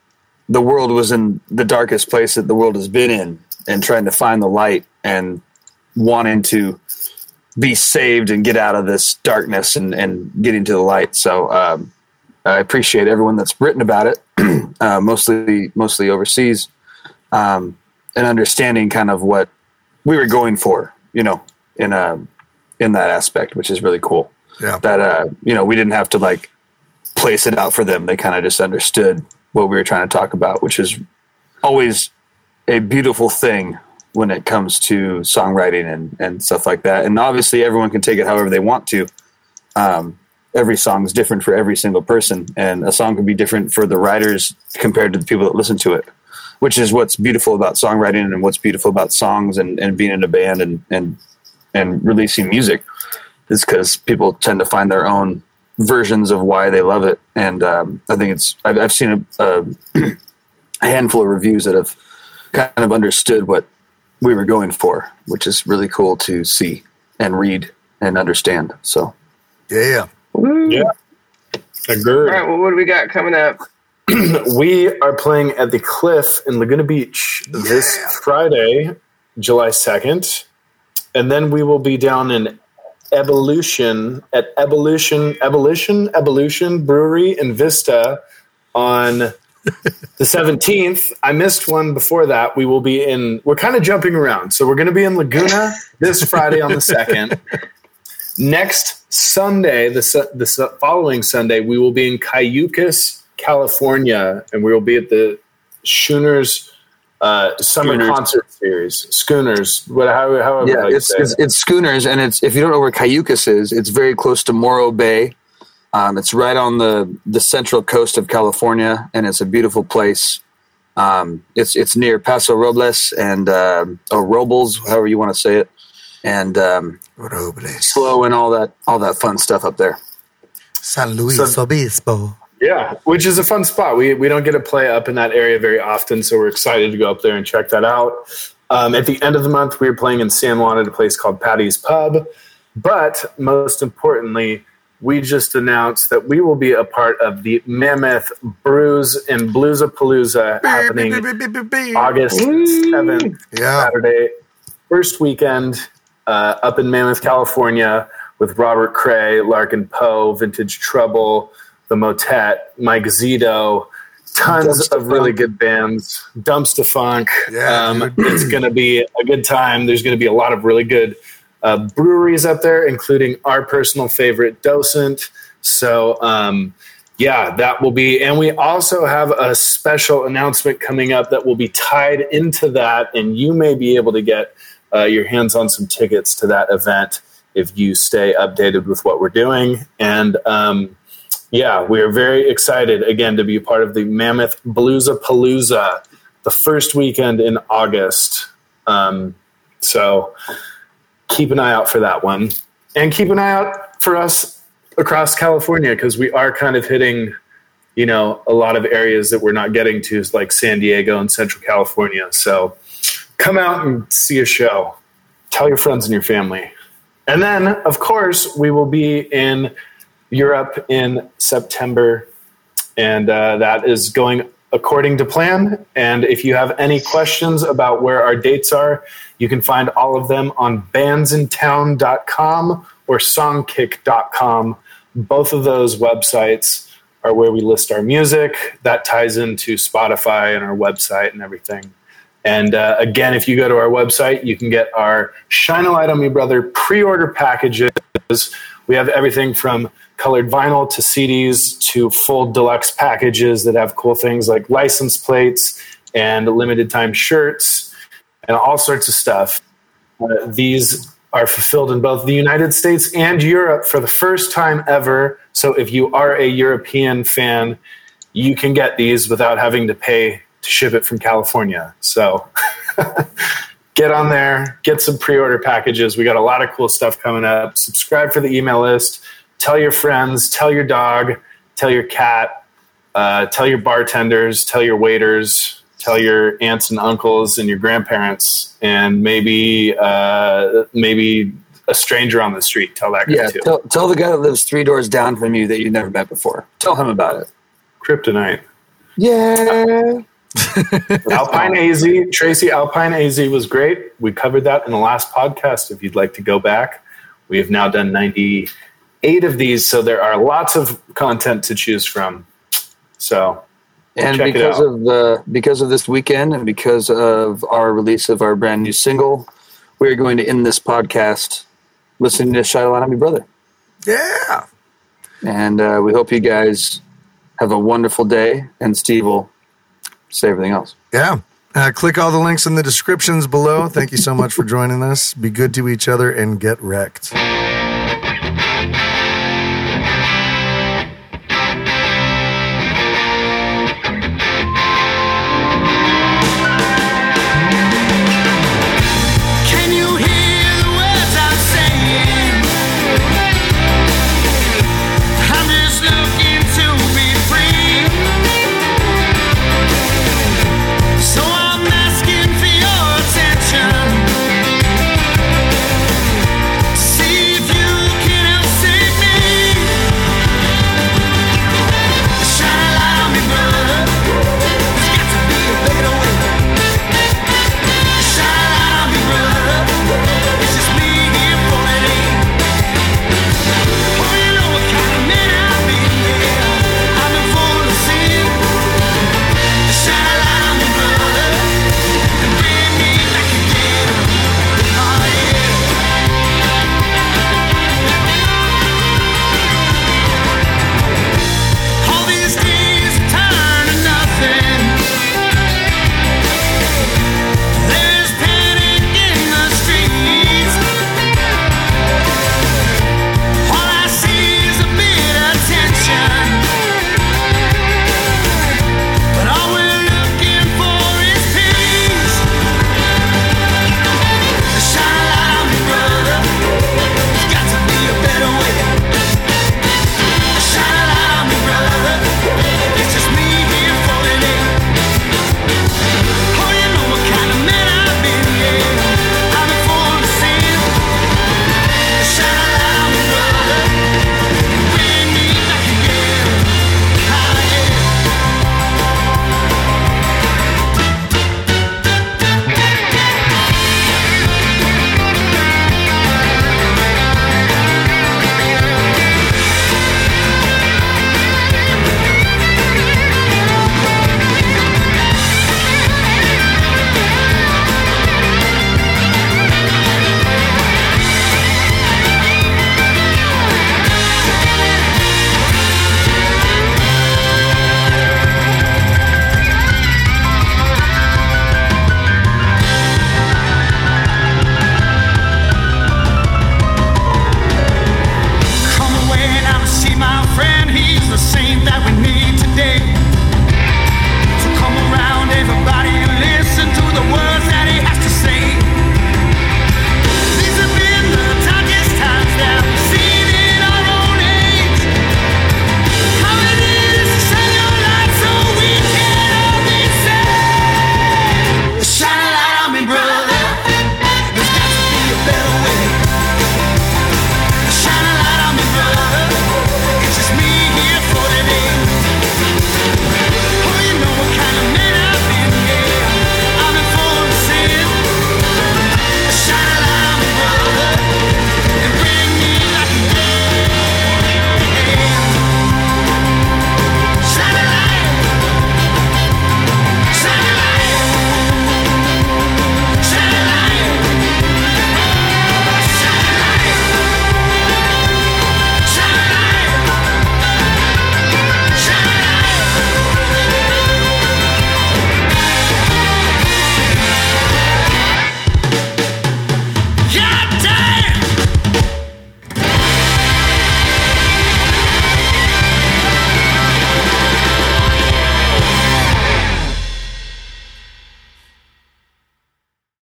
the world was in the darkest place that the world has been in, and trying to find the light and wanting to be saved and get out of this darkness and, and getting to the light. So um, I appreciate everyone that's written about it, *clears throat* uh, mostly mostly overseas, um, and understanding kind of what we were going for, you know, in a in that aspect, which is really cool. Yeah. That uh, you know, we didn't have to like place it out for them. They kind of just understood what we were trying to talk about, which is always a beautiful thing when it comes to songwriting and, and stuff like that. And obviously, everyone can take it however they want to. Um, every song is different for every single person, and a song can be different for the writers compared to the people that listen to it, which is what's beautiful about songwriting and what's beautiful about songs and, and being in a band and, and, and releasing music is because people tend to find their own versions of why they love it. And um, I think it's, I've, I've seen a, a, *clears throat* a handful of reviews that have kind of understood what we were going for, which is really cool to see and read and understand. So Yeah. Yeah. All Agreed. right, well, what do we got coming up? *clears throat* We are playing at the Cliff in Laguna Beach this Friday, July 2nd. And then we will be down in Evolution at Evolution, Evolution, Evolution Brewery in Vista on *laughs* the 17th. I missed one before that. We will be in, we're kind of jumping around. So we're going to be in Laguna this Friday on the 2nd. Next Sunday, the, su- the su- following Sunday, we will be in Cayucos, California, and we will be at the Schooners uh, Summer Schooners. Concert Series. Schooners, what, how, however yeah, how it's, say it's, it's schooners, and it's if you don't know where Cayucos is, it's very close to Morro Bay. Um, it's right on the the central coast of California, and it's a beautiful place. Um, it's it's near Paso Robles and um or Robles, however you want to say it, and um, Robles. slow and all that all that fun stuff up there. San Luis So- Obispo. Yeah, which is a fun spot. We we don't get to play up in that area very often, so we're excited to go up there and check that out. Um, at the end of the month, we are playing in San Juan at a place called Patty's Pub. But most importantly, we just announced that we will be a part of the Mammoth Brews and Bluesapalooza happening August seventh, Yeah. Saturday, first weekend uh, up in Mammoth, California, with Robert Cray, Larkin Poe, Vintage Trouble, The Motet, Mike Zito, tons of really good bands. Dumpstaphunk. Yeah, um, it's going to be a good time. There's going to be a lot of really good uh, breweries up there, including our personal favorite, Docent. So, um, yeah, that will be. And we also have a special announcement coming up that will be tied into that. And you may be able to get uh, your hands on some tickets to that event if you stay updated with what we're doing. And um, yeah, we are very excited again to be part of the Mammoth Bluesapalooza, the first weekend in August. Um, so keep an eye out for that one. And keep an eye out for us across California because we are kind of hitting, you know, a lot of areas that we're not getting to, like San Diego and Central California. So come out and see a show. Tell your friends and your family. And then, of course, we will be in Europe in September, and uh, that is going according to plan. And if you have any questions about where our dates are, you can find all of them on bandsintown.com or songkick.com. Both of those websites are where we list our music. That ties into Spotify and our website and everything. And uh, again, if you go to our website, you can get our Shine a Light on Me Brother pre order packages. We have everything from colored vinyl to CDs to full deluxe packages that have cool things like license plates and limited time shirts and all sorts of stuff. Uh, these are fulfilled in both the United States and Europe for the first time ever. So if you are a European fan, you can get these without having to pay to ship it from California. So *laughs* get on there, get some pre order packages. We got a lot of cool stuff coming up. Subscribe for the email list. Tell your friends, tell your dog, tell your cat, uh, tell your bartenders, tell your waiters, tell your aunts and uncles and your grandparents, and maybe uh, maybe a stranger on the street, tell that guy Yeah, too. tell, tell the guy that lives three doors down from you that you never met before. Tell him about it. Kryptonite. Yeah. *laughs* Alpine AZ, Tracy Alpine AZ was great. We covered that in the last podcast. If you'd like to go back, we have now done 98 of these, so there are lots of content to choose from. So, And Check it because out. of the because of this weekend and because of our release of our brand new single, we're going to end this podcast listening to Shiloh I'm Your Brother. Yeah. And uh, we hope you guys have a wonderful day. And Steve will say everything else. Yeah. Uh, click all the links in the descriptions below. Thank you so much for joining us. Be good to each other and get wrecked.